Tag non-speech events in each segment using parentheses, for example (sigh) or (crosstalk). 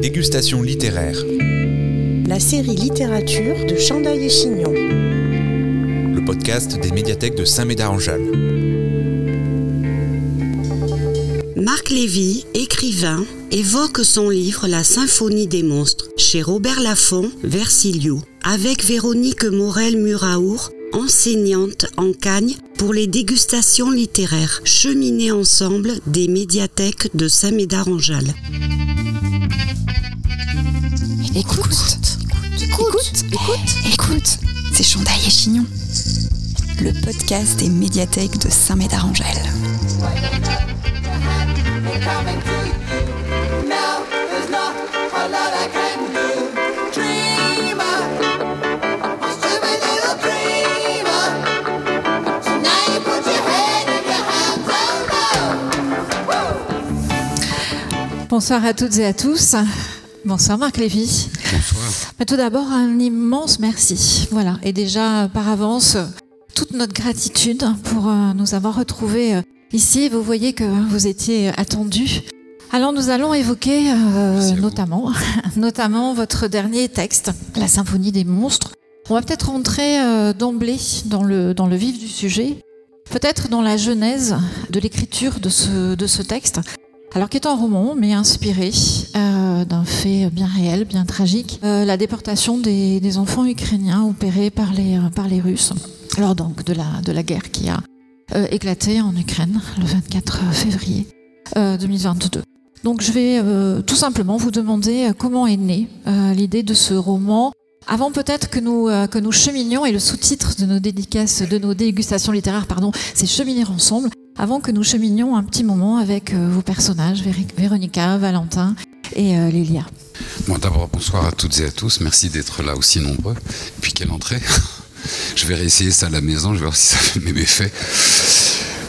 Dégustation littéraire. La série littérature de Chandail et Chignon. Le podcast des médiathèques de Saint-Médard-en-Jalles. Marc Lévy, écrivain, évoque son livre La symphonie des monstres chez Robert Laffont, Versilio, avec Véronique Morel-Muraour, enseignante en Cagne pour les dégustations littéraires, cheminées ensemble des médiathèques de Saint-Médard-en-Jalles. Écoute, écoute, écoute, écoute, c'est Chandail et Chignon, le podcast des médiathèques de Saint-Médard-en-Jalles. Bonsoir à toutes et à tous. Bonsoir Marc Lévy. Bonsoir. Mais tout d'abord, un immense merci. Voilà, et déjà par avance, toute notre gratitude pour euh, nous avoir retrouvés euh, ici. Vous voyez que vous étiez attendus. Alors nous allons évoquer euh, notamment, (laughs) notamment votre dernier texte, La symphonie des monstres. On va peut-être rentrer euh, d'emblée dans le, dans le vif du sujet, peut-être dans la genèse de l'écriture de ce, de ce texte. Alors, qui est un roman, mais inspiré euh, d'un fait bien réel, bien tragique, euh, la déportation des, enfants ukrainiens opérés par les, euh, Russes, lors donc de la, de la guerre qui a éclaté en Ukraine le 24 février euh, 2022. Donc, je vais tout simplement vous demander comment est née l'idée de ce roman. Avant peut-être que nous, euh, que nous cheminions, et le sous-titre de nos dédicaces, de nos dégustations littéraires, pardon, c'est Cheminer ensemble avant que nous cheminions un petit moment avec euh, vos personnages, Véronica, Valentin et euh, Lilia. Bon, d'abord, bonsoir à toutes et à tous. Merci d'être là aussi nombreux. Et puis, quelle entrée (laughs) Je vais réessayer ça à la maison, je vais voir si ça fait mes méfaits.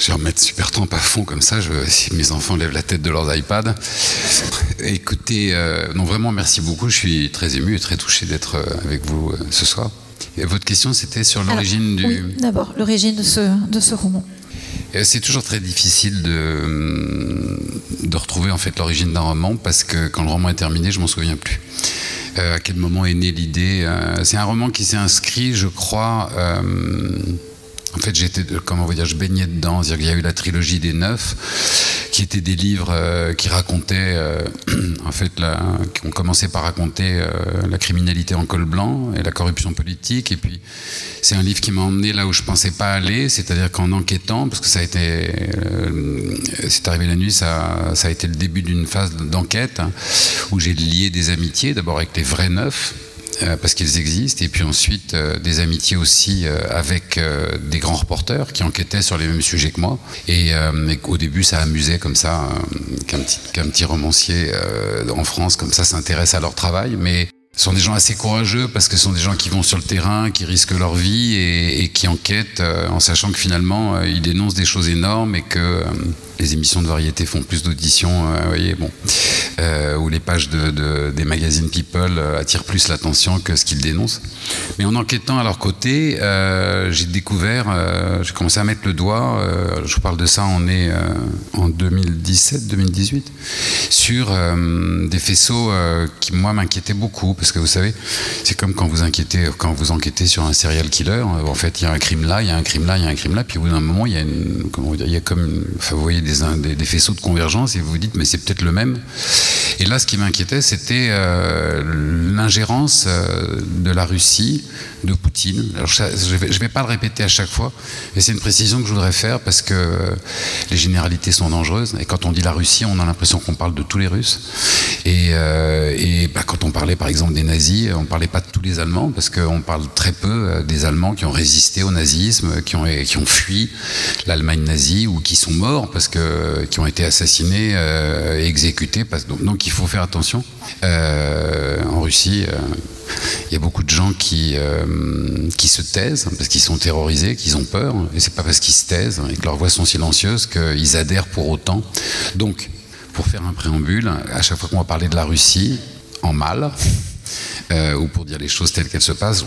Je vais remettre super trempe à fond comme ça, je, si mes enfants lèvent la tête de leurs iPads. Écoutez, euh, non vraiment merci beaucoup, je suis très ému et très touché d'être euh, avec vous euh, ce soir. Et votre question c'était sur l'origine du... Oui, d'abord, l'origine de ce, de ce roman. Euh, C'est toujours très difficile de, hum, de retrouver en fait l'origine d'un roman parce que quand le roman est terminé, je m'en souviens plus. Euh, à quel moment est née l'idée euh, C'est un roman qui s'est inscrit, je crois. euh, en fait, j'étais, comment dire, je baignais dedans. Qu'il y a eu la trilogie des neuf, qui étaient des livres euh, qui racontaient, euh, (clears throat) en fait, la, qui ont commencé par raconter euh, la criminalité en col blanc et la corruption politique. Et puis, c'est un livre qui m'a emmené là où je pensais pas aller, c'est-à-dire qu'en enquêtant, parce que ça a été, c'est arrivé la nuit, ça, a été le début d'une phase d'enquête hein, où j'ai lié des amitiés, d'abord avec les vrais neufs parce qu'ils existent, et puis ensuite euh, des amitiés aussi euh, avec euh, des grands reporters qui enquêtaient sur les mêmes sujets que moi. Et, euh, au début, ça amusait comme ça euh, qu'un petit, petit romancier euh, en France comme ça s'intéresse à leur travail, mais ce sont des gens assez courageux parce que ce sont des gens qui vont sur le terrain, qui risquent leur vie et, et qui enquêtent euh, en sachant que finalement euh, ils dénoncent des choses énormes et que euh, les émissions de variété font plus d'auditions, euh, voyez, bon, euh, ou les pages de, de- des magazines People euh, attirent plus l'attention que ce qu'ils dénoncent. Mais en enquêtant à leur côté, j'ai découvert, j'ai commencé à mettre le doigt, je vous parle de ça, on est en 2017-2018, sur des faisceaux qui, moi, m'inquiétaient beaucoup, parce que vous savez, c'est comme quand vous, inquiétez, quand vous enquêtez sur un serial killer, en fait, il y a un crime là, il y a un crime là, il y a un crime là, puis au bout d'un moment, il y a, une, comment dire, il y a comme, enfin, vous voyez des, des, faisceaux de convergence, et vous vous dites, mais c'est peut-être le même. Et là, ce qui m'inquiétait, c'était euh, l'ingérence euh, de la Russie, de Poutine. Alors, je ne vais, pas le répéter à chaque fois, mais c'est une précision que je voudrais faire parce que euh, les généralités sont dangereuses. Et quand on dit la Russie, on a l'impression qu'on parle de tous les Russes. Et, bah, quand on parlait par exemple des nazis, on ne parlait pas de tous les Allemands parce qu'on parle très peu des Allemands qui ont résisté au nazisme, qui ont, qui ont fui l'Allemagne nazie ou qui sont morts parce que qui ont été assassinés euh, et exécutés. Donc, il faut faire attention. Euh, en Russie, euh, il y a beaucoup de gens qui, euh, qui se taisent parce qu'ils sont terrorisés, qu'ils ont peur. Et c'est pas parce qu'ils se taisent et que leurs voix sont silencieuses qu'ils adhèrent pour autant. Donc, pour faire un préambule, à chaque fois qu'on va parler de la Russie, en mal, euh, ou pour dire les choses telles qu'elles se passent,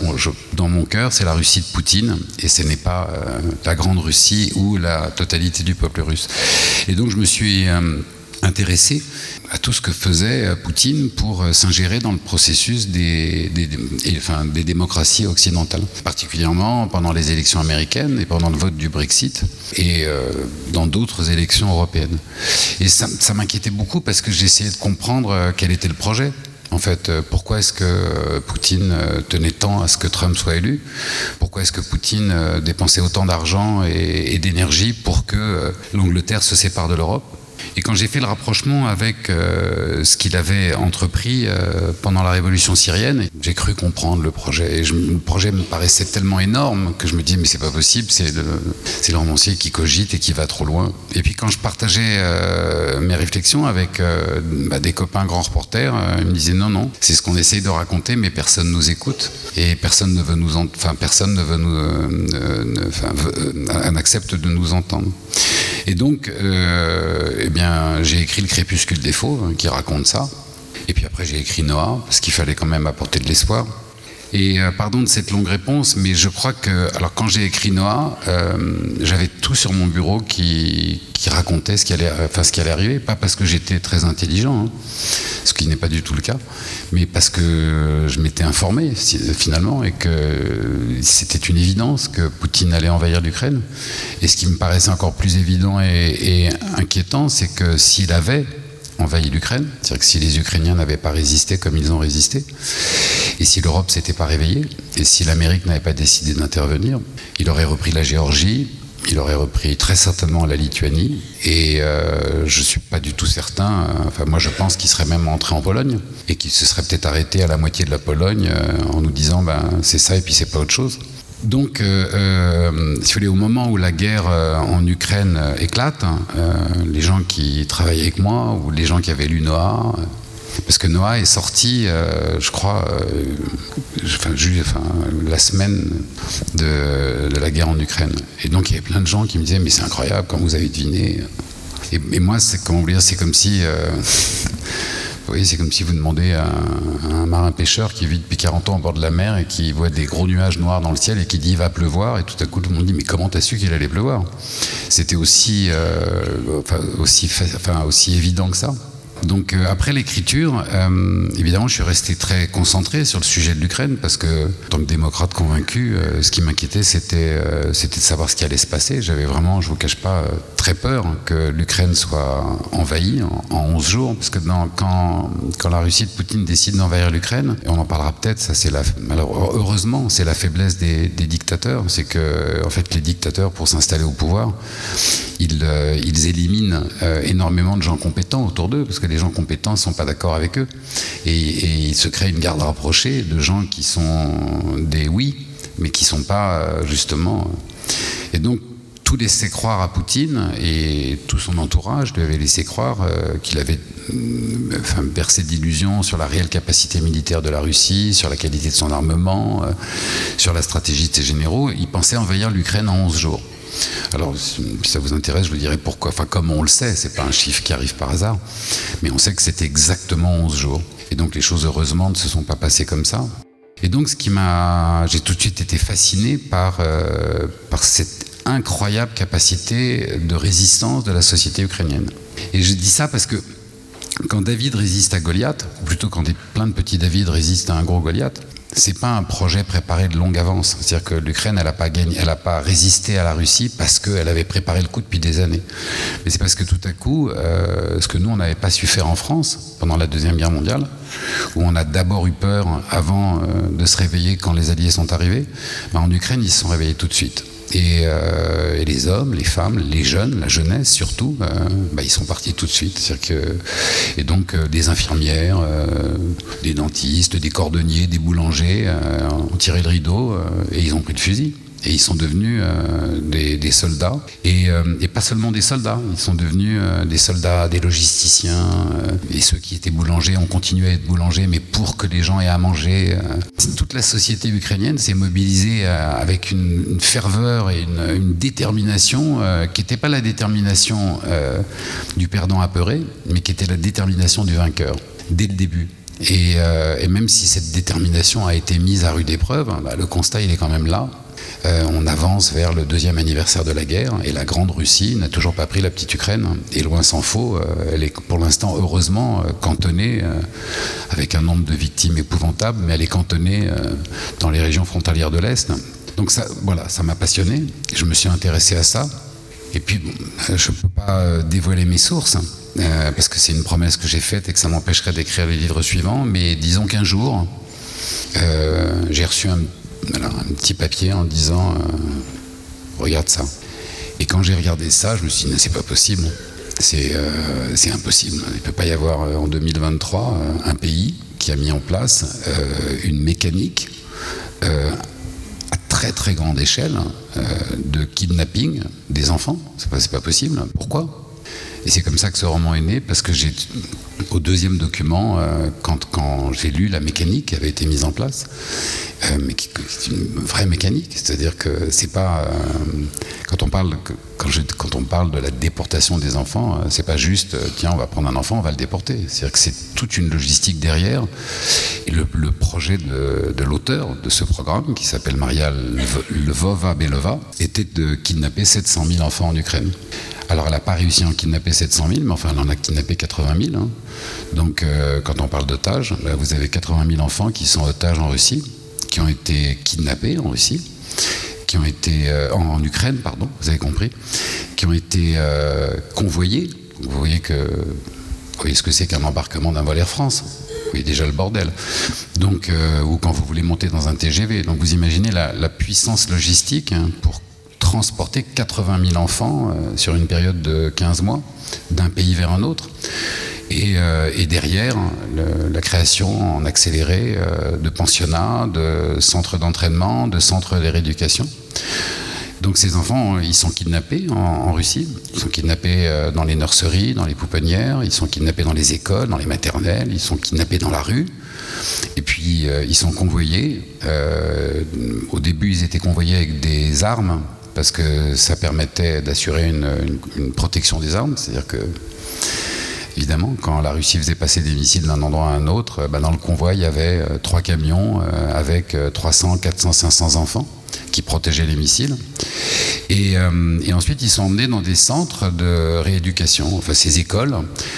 dans mon cœur, c'est la Russie de Poutine, et ce n'est pas euh, la grande Russie ou la totalité du peuple russe. Et donc je me suis euh, intéressé à tout ce que faisait Poutine pour s'ingérer dans le processus des, démocraties occidentales, particulièrement pendant les élections américaines et pendant le vote du Brexit et dans d'autres élections européennes. Et ça, ça m'inquiétait beaucoup parce que j'essayais de comprendre quel était le projet. En fait, pourquoi est-ce que Poutine tenait tant à ce que Trump soit élu? Pourquoi est-ce que Poutine dépensait autant d'argent et, et d'énergie pour que l'Angleterre se sépare de l'Europe? Et quand j'ai fait le rapprochement avec euh, ce qu'il avait entrepris euh, pendant la révolution syrienne, j'ai cru comprendre le projet. Et le projet me paraissait tellement énorme que je me dis mais c'est pas possible, c'est le, romancier qui cogite et qui va trop loin. Et puis quand je partageais euh, mes réflexions avec bah, des copains grands reporters, ils me disaient non non, c'est ce qu'on essaye de raconter, mais personne nous écoute et personne ne veut nous, enfin personne ne veut nous, enfin n'accepte de nous entendre. Et donc, eh bien j'ai écrit Le Crépuscule des Fauves, hein, qui raconte ça. Et puis après, j'ai écrit Noah, parce qu'il fallait quand même apporter de l'espoir. Et euh, pardon de cette longue réponse, mais je crois que, alors quand j'ai écrit Noah, euh, j'avais tout sur mon bureau qui, racontait ce qui, allait, enfin, ce arriver. Pas parce que j'étais très intelligent, hein, ce qui n'est pas du tout le cas, mais parce que je m'étais informé finalement et que c'était une évidence que Poutine allait envahir l'Ukraine. Et ce qui me paraissait encore plus évident et, inquiétant, c'est que s'il avait envahi l'Ukraine, c'est-à-dire que si les Ukrainiens n'avaient pas résisté comme ils ont résisté, et si l'Europe s'était pas réveillée, et si l'Amérique n'avait pas décidé d'intervenir, il aurait repris la Géorgie, il aurait repris très certainement la Lituanie, et euh, je suis pas du tout certain, euh, enfin moi je pense qu'il serait même entré en Pologne, et qu'il se serait peut-être arrêté à la moitié de la Pologne euh, en nous disant ben c'est ça et puis c'est pas autre chose. Donc, si vous voulez, au moment où la guerre en Ukraine éclate, euh, les gens qui travaillaient avec moi ou les gens qui avaient lu Noah, parce que Noah est sorti, euh, je crois, enfin, la semaine de, la guerre en Ukraine. Et donc, il y avait plein de gens qui me disaient, mais c'est incroyable, comme vous avez deviné. Et, moi, c'est comme si vous voyez, c'est comme si vous demandez à un, à un, marin pêcheur qui vit depuis 40 ans au bord de la mer et qui voit des gros nuages noirs dans le ciel et qui dit il va pleuvoir et tout à coup tout le monde dit mais comment t'as su qu'il allait pleuvoir? C'était aussi, euh, aussi évident que ça. Donc euh, après l'écriture, euh, évidemment, je suis resté très concentré sur le sujet de l'Ukraine parce que, en tant que démocrate convaincu, euh, ce qui m'inquiétait, c'était de savoir ce qui allait se passer. J'avais vraiment, je vous cache pas, très peur que l'Ukraine soit envahie en, en, 11 jours, parce que quand, la Russie de Poutine décide d'envahir l'Ukraine, et on en parlera peut-être, ça c'est la, heureusement, c'est la faiblesse des, dictateurs, c'est que en fait les dictateurs pour s'installer au pouvoir, ils, éliminent énormément de gens compétents autour d'eux, les gens compétents ne sont pas d'accord avec eux. Et, il se crée une garde rapprochée de gens qui sont des oui, mais qui ne sont pas justement. Et donc, tout laissait croire à Poutine et tout son entourage lui avait laissé croire euh, qu'il avait euh, enfin, bercé d'illusions sur la réelle capacité militaire de la Russie, sur la qualité de son armement, euh, sur la stratégie de ses généraux. Il pensait envahir l'Ukraine en 11 jours. Alors, si ça vous intéresse, je vous dirai pourquoi. Enfin, comme on le sait, c'est pas un chiffre qui arrive par hasard, mais on sait que c'était exactement 11 jours. Et donc, les choses, heureusement, ne se sont pas passées comme ça. Et donc, ce qui m'a. J'ai tout de suite été fasciné par, euh, par cette incroyable capacité de résistance de la société ukrainienne. Et je dis ça parce que quand David résiste à Goliath, ou plutôt quand des, plein de petits David résistent à un gros Goliath, c'est pas un projet préparé de longue avance. C'est-à-dire que l'Ukraine, elle n'a pas gagné, elle n'a pas résisté à la Russie parce qu'elle avait préparé le coup depuis des années. Mais c'est parce que tout à coup, euh, ce que nous on n'avait pas su faire en France pendant la deuxième guerre mondiale, où on a d'abord eu peur avant euh, de se réveiller quand les Alliés sont arrivés, ben en Ukraine ils se sont réveillés tout de suite. Et, euh, et, les hommes, les femmes, les jeunes, la jeunesse surtout, euh, bah, ils sont partis tout de suite. Que, et donc euh, des infirmières, des dentistes, des cordonniers, des boulangers ont tiré le rideau et ils ont pris le fusil et ils sont devenus euh, des, soldats. Et, euh, et, pas seulement des soldats ils sont devenus euh, des soldats des logisticiens et ceux qui étaient boulangers ont continué à être boulangers mais pour que les gens aient à manger toute la société ukrainienne s'est mobilisée avec une, ferveur et une, détermination qui n'était pas la détermination du perdant apeuré mais qui était la détermination du vainqueur dès le début. Et, et, même si cette détermination a été mise à rude épreuve, bah, le constat il est quand même là. Euh, on avance vers le deuxième anniversaire de la guerre et la grande Russie n'a toujours pas pris la petite Ukraine. Et loin s'en faut, euh, elle est pour l'instant heureusement euh, cantonnée avec un nombre de victimes épouvantable, mais elle est cantonnée dans les régions frontalières de l'Est. Donc ça, voilà, ça m'a passionné. Je me suis intéressé à ça. Et puis, je ne peux pas dévoiler mes sources. parce que c'est une promesse que j'ai faite et que ça m'empêcherait d'écrire les livres suivants. Mais disons qu'un jour, j'ai reçu un alors, un petit papier en disant euh, regarde ça. Et quand j'ai regardé ça, je me suis dit c'est pas possible. Euh, c'est impossible. Il ne peut pas y avoir euh, en 2023 un pays qui a mis en place une mécanique à très très grande échelle de kidnapping des enfants. C'est pas, pas possible. Pourquoi? Et c'est comme ça que ce roman est né, parce que j'ai, au deuxième document, euh, quand, j'ai lu la mécanique qui avait été mise en place, euh, mais qui, c'est une vraie mécanique, c'est-à-dire que c'est pas euh, quand on parle quand, on parle de la déportation des enfants, c'est pas juste tiens on va prendre un enfant on va le déporter, c'est-à-dire que c'est toute une logistique derrière. Et le, projet de, de, l'auteur de ce programme qui s'appelle Maria Lvova Belova était de kidnapper 700 000 enfants en Ukraine. Alors, elle n'a pas réussi à en kidnapper 700 000, mais enfin, elle en a kidnappé 80 000. Hein. Donc, euh, quand on parle d'otages, vous avez 80 000 enfants qui sont otages en Russie, qui ont été kidnappés en Russie, qui ont été euh, en, Ukraine, pardon, vous avez compris, qui ont été euh, convoyés. Vous voyez que, vous voyez ce que c'est qu'un embarquement d'un vol Air France. Vous voyez déjà le bordel. Donc, ou quand vous voulez monter dans un TGV. Donc, vous imaginez la, puissance logistique hein, pour transporter 80 000 enfants euh, sur une période de 15 mois d'un pays vers un autre. Et, euh, derrière, la création en accéléré euh, de pensionnats, de centres d'entraînement, de centres de rééducation. Donc ces enfants, ils sont kidnappés en, Russie, ils sont kidnappés dans les nurseries, dans les pouponnières, ils sont kidnappés dans les écoles, dans les maternelles, ils sont kidnappés dans la rue. Et puis ils sont convoyés. au début, ils étaient convoyés avec des armes parce que ça permettait d'assurer une, protection des armes. C'est-à-dire que, évidemment, quand la Russie faisait passer des missiles d'un endroit à un autre, bah, dans le convoi, il y avait euh, trois camions euh, avec 300, 400, 500 enfants qui protégeaient les missiles. Euh, et, ensuite, ils sont emmenés dans des centres de rééducation, enfin ces écoles.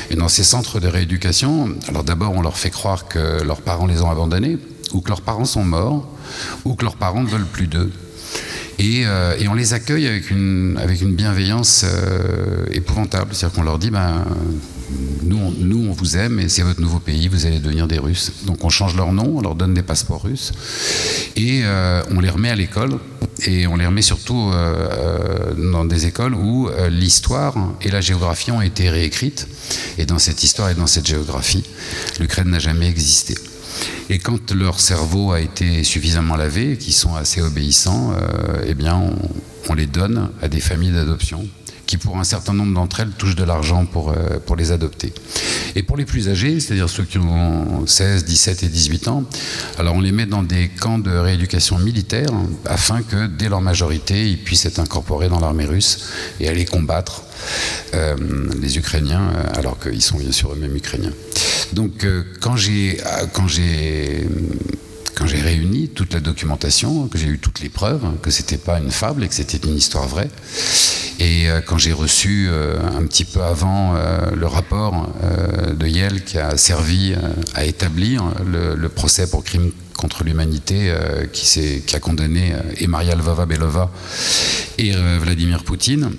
Et dans ces centres de rééducation, alors d'abord, on leur fait croire que leurs parents les ont abandonnés, ou que leurs parents sont morts, ou que leurs parents ne veulent plus d'eux. Euh, et, on les accueille avec une, avec une bienveillance euh, épouvantable. C'est-à-dire qu'on leur dit, ben, nous, on, nous, on vous aime et c'est votre nouveau pays, vous allez devenir des Russes. Donc on change leur nom, on leur donne des passeports russes et euh, on les remet à l'école. Et on les remet surtout dans des écoles où l'histoire et la géographie ont été réécrites. Et dans cette histoire et dans cette géographie, l'Ukraine n'a jamais existé. Et quand leur cerveau a été suffisamment lavé, qu'ils sont assez obéissants, euh, eh bien, on, les donne à des familles d'adoption qui, pour un certain nombre d'entre elles, touchent de l'argent pour, euh, pour les adopter. Et pour les plus âgés, c'est-à-dire ceux qui ont 16, 17 et 18 ans, alors on les met dans des camps de rééducation militaire afin que, dès leur majorité, ils puissent être incorporés dans l'armée russe et aller combattre euh, les Ukrainiens, alors qu'ils sont bien sûr eux-mêmes Ukrainiens. Donc euh, quand j'ai quand j'ai quand j'ai réuni toute la documentation, que j'ai eu toutes les preuves, que c'était pas une fable et que c'était une histoire vraie, et euh, quand j'ai reçu euh, un petit peu avant le rapport de Yale qui a servi à établir le, procès pour crime contre l'humanité qui, qui, a condamné et Maria Lvova-Belova et Vladimir Poutine,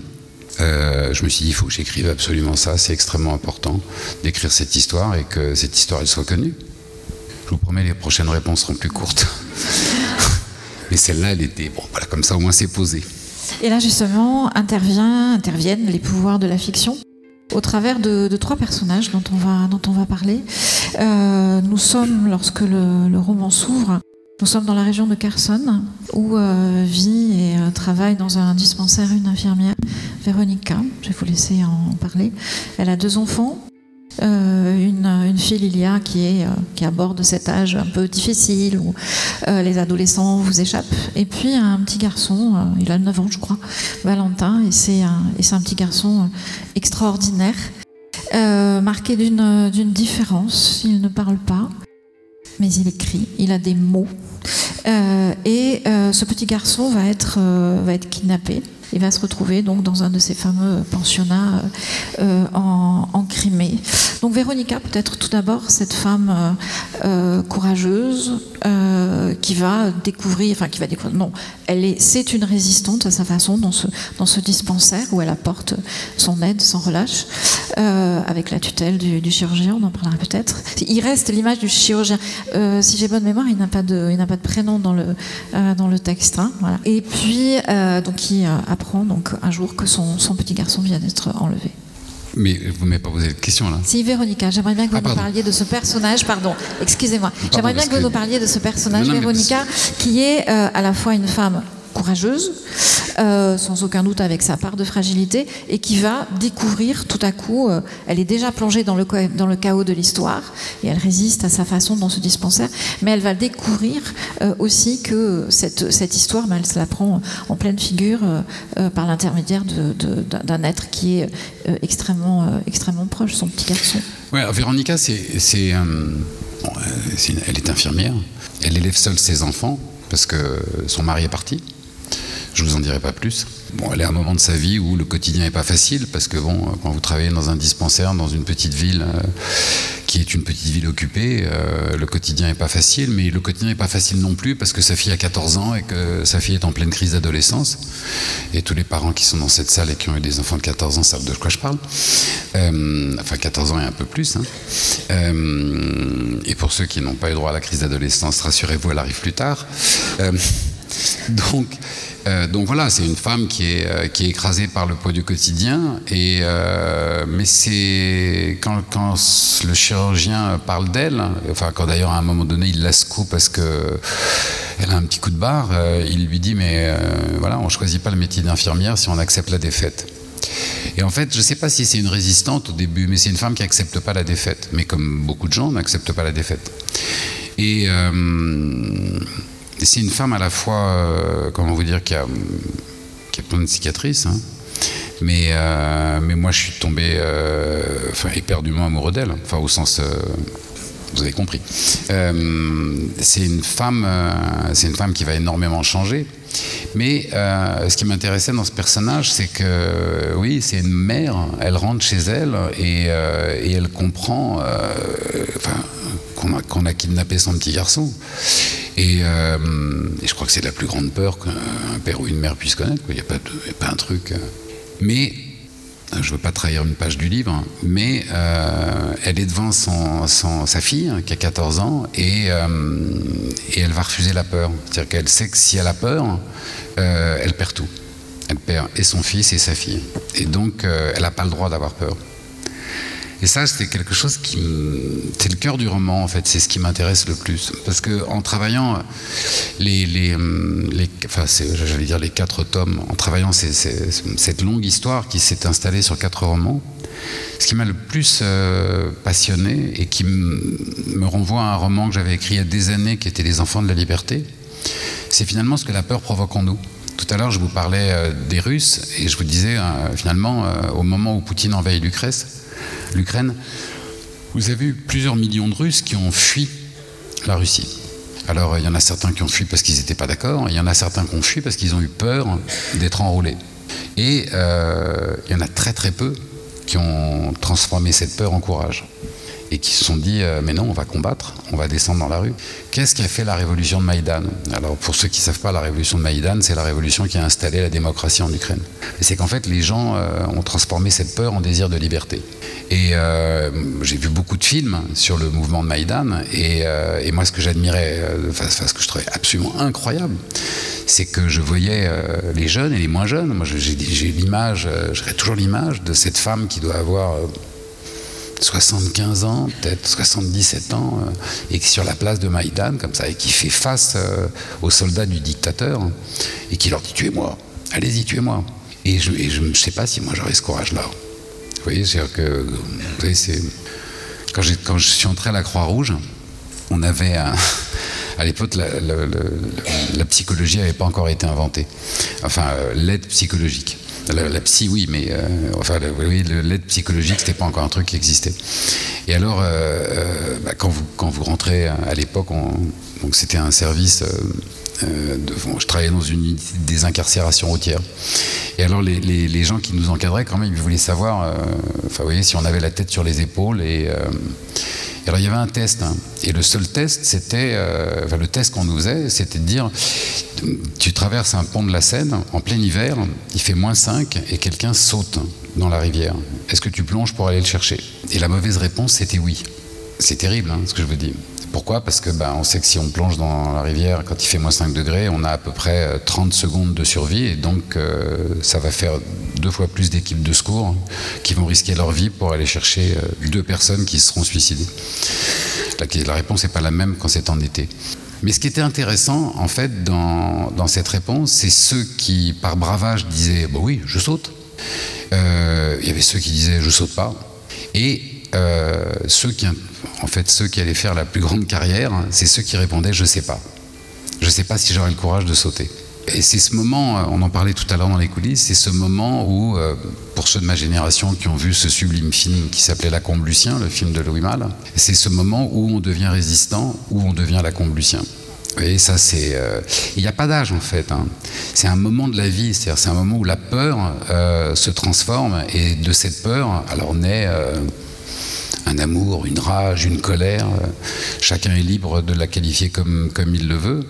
euh, je me suis dit, il faut que j'écrive absolument ça, c'est extrêmement important d'écrire cette histoire et que cette histoire soit connue. Je vous promets, les prochaines réponses seront plus courtes. (laughs) Mais celle-là, elle était, bon, voilà, comme ça au moins c'est posé. Et là, justement, intervient, interviennent les pouvoirs de la fiction au travers de, trois personnages dont on va, dont on va parler. Euh, nous sommes, lorsque le roman s'ouvre, nous sommes dans la région de Carson, où euh, vit et euh, travaille dans un dispensaire une infirmière, Véronica. Je vais vous laisser en parler. Elle a deux enfants. Euh, une, fille Lilia qui est qui aborde cet âge un peu difficile où les adolescents vous échappent et puis un petit garçon il a 9 ans je crois Valentin et c'est un, un petit garçon extraordinaire marqué d'une différence il ne parle pas mais il écrit, il a des mots. et ce petit garçon va être, va être kidnappé il va se retrouver donc dans un de ces fameux pensionnats euh, en, en, Crimée. Donc Véronica, peut-être tout d'abord, cette femme euh, euh courageuse euh, qui va découvrir, enfin qui va découvrir, non, elle est, c'est une résistante à sa façon dans ce, dans ce dispensaire où elle apporte son aide sans relâche, euh, avec la tutelle du, chirurgien, on en parlera peut-être. Il reste l'image du chirurgien. si j'ai bonne mémoire, il n'a pas de, il n'a pas de prénom dans le, dans le texte. Hein. Et puis, donc, qui apprend donc un jour que son, petit garçon vient d'être enlevé. Mais vous ne m'avez pas posé de question là. Si, Véronica, j'aimerais bien que vous ah, nous parliez de ce personnage, pardon, excusez-moi, j'aimerais bien que vous nous parliez de ce personnage, Véronica, qui est euh, à la fois une femme courageuse, euh, sans aucun doute avec sa part de fragilité, et qui va découvrir tout à coup, euh, elle est déjà plongée dans le, chaos de l'histoire, et elle résiste à sa façon dans ce dispensaire, mais elle va découvrir euh, aussi que cette, histoire, ben, elle se la prend en pleine figure par l'intermédiaire d'un être qui est extrêmement, proche, son petit garçon. Véronica, elle est infirmière, elle élève seule ses enfants parce que son mari est parti. Je vous en dirai pas plus. Bon, elle est à un moment de sa vie où le quotidien n'est pas facile parce que bon, quand vous travaillez dans un dispensaire dans une petite ville euh, qui est une petite ville occupée, euh, le quotidien n'est pas facile, mais le quotidien n'est pas facile non plus parce que sa fille a 14 ans et que sa fille est en pleine crise d'adolescence. Et tous les parents qui sont dans cette salle et qui ont eu des enfants de 14 ans savent de quoi je parle. Euh, enfin, 14 ans et un peu plus. Hein. et pour ceux qui n'ont pas eu droit à la crise d'adolescence, rassurez-vous, elle arrive plus tard. (laughs) donc, euh, donc voilà, c'est une femme qui est, euh, qui est écrasée par le poids du quotidien. Et, euh, mais c'est quand, le chirurgien parle d'elle, enfin quand d'ailleurs à un moment donné il la secoue parce que elle a un petit coup de barre, il lui dit mais voilà, on choisit pas le métier d'infirmière si on accepte la défaite. Et en fait, je ne sais pas si c'est une résistante au début, mais c'est une femme qui n'accepte pas la défaite. Mais comme beaucoup de gens n'acceptent pas la défaite. Et c'est une femme à la fois, euh, comment vous dire, qui a, qui a plein de cicatrices. Hein. Mais, euh, mais moi, je suis tombé euh, enfin, éperdument amoureux d'elle. Enfin, au sens. vous avez compris. c'est une c'est une femme qui va énormément changer. Mais ce qui m'intéressait dans ce personnage, c'est que oui, c'est une mère. Elle rentre chez elle et, et elle comprend qu'on a, a kidnappé son petit garçon. Euh, et, je crois que c'est la plus grande peur qu'un père ou une mère puisse connaître. Il n'y a, pas un truc. Euh. Mais, euh, je ne veux pas trahir une page du livre, mais elle est devant sa fille, hein, qui a 14 ans, et, et, elle va refuser la peur. C'est-à-dire qu'elle sait que si elle a peur, elle perd tout. Elle perd et son fils et sa fille. Et donc, elle n'a pas le droit d'avoir peur. Et ça, c'était quelque chose qui. C'est le cœur du roman, en fait. C'est ce qui m'intéresse le plus. Parce que en travaillant les. les enfin, j'allais dire les quatre tomes, en travaillant cette longue histoire qui s'est installée sur quatre romans, ce qui m'a le plus euh, passionné et qui me renvoie à un roman que j'avais écrit il y a des années qui était Les enfants de la liberté, c'est finalement ce que la peur provoque en nous. Tout à l'heure, je vous parlais euh, des Russes et je vous disais, euh, finalement, au moment où Poutine envahit l'Ukraine, vous avez eu plusieurs millions de Russes qui ont fui la Russie. Alors il y en a certains qui ont fui parce qu'ils n'étaient pas d'accord, il y en a certains qui ont fui parce qu'ils ont eu peur d'être enrôlés. Et euh, il y en a très très peu qui ont transformé cette peur en courage et qui se sont dit euh, mais non, on va combattre, on va descendre dans la rue. Qu'est-ce qui a fait la révolution de Maïdan? Alors pour ceux qui ne savent pas, la révolution de Maïdan, c'est la révolution qui a installé la démocratie en Ukraine. C'est qu'en fait les gens euh, ont transformé cette peur en désir de liberté. Et euh, j'ai vu beaucoup de films sur le mouvement de Maïdan et, et moi ce que j'admirais, enfin ce que je trouvais absolument incroyable, c'est que je voyais les jeunes et les moins jeunes. Moi j'ai l'image, j'aurais toujours l'image de cette femme qui doit avoir 75 ans, peut-être 77 ans, euh, et qui sur la place de Maïdan, comme ça, et qui fait face euh, aux soldats du dictateur, et qui leur dit Tuez-moi, allez-y, tuez-moi. Et je ne sais pas si moi j'aurais ce courage-là. Vous voyez, c'est que. Vous voyez, c'est. Quand, je suis entré à la Croix-Rouge, on avait. (laughs) À l'époque, la, la, psychologie n'avait pas encore été inventée. Enfin, euh, l'aide psychologique. La, psy, oui, mais euh, enfin, oui, l'aide psychologique, c'était pas encore un truc qui existait. Et alors, bah, quand, vous, quand vous rentrez à l'époque, donc c'était un service. De, je travaillais dans une unité des incarcérations routières. Et alors, les, gens qui nous encadraient, quand même, ils voulaient savoir, enfin, vous voyez, si on avait la tête sur les épaules et alors il y avait un test, hein. et le seul test, c'était, euh, enfin, le test qu'on nous faisait, c'était de dire, tu traverses un pont de la Seine en plein hiver, il fait moins 5 et quelqu'un saute dans la rivière. Est-ce que tu plonges pour aller le chercher? Et la mauvaise réponse, c'était oui. C'est terrible, hein, ce que je veux dire. Pourquoi? Parce que ben, on sait que si on plonge dans la rivière quand il fait moins 5 degrés, on a à peu près 30 euh, secondes de survie et donc euh, ça va faire deux fois plus d'équipes de secours qui vont risquer leur vie pour aller chercher euh, deux personnes qui seront suicidées. La, réponse n'est pas la même quand c'est en été. Mais ce qui était intéressant, en fait, dans, dans cette réponse, c'est ceux qui, par bravage, disaient bah oui, je saute. Il y avait ceux qui disaient je saute pas. Et ceux qui en fait, ceux qui allaient faire la plus grande carrière, c'est ceux qui répondaient je sais pas. Je sais pas si j'aurai le courage de sauter. Et c'est ce moment, euh, on en parlait tout à l'heure dans les coulisses, c'est ce moment où, euh, pour ceux de ma génération qui ont vu ce sublime film qui s'appelait La Combe Lucien, le film de Louis Malle, c'est ce moment où on devient résistant, où on devient la Combe Lucien. Et ça, c'est. Euh, il n'y a pas d'âge en fait. Hein. C'est un moment de la vie, c'est-à-dire c'est un moment où la peur se transforme et de cette peur, alors naît un amour, une rage, une colère. Chacun est libre de la qualifier comme, comme il le veut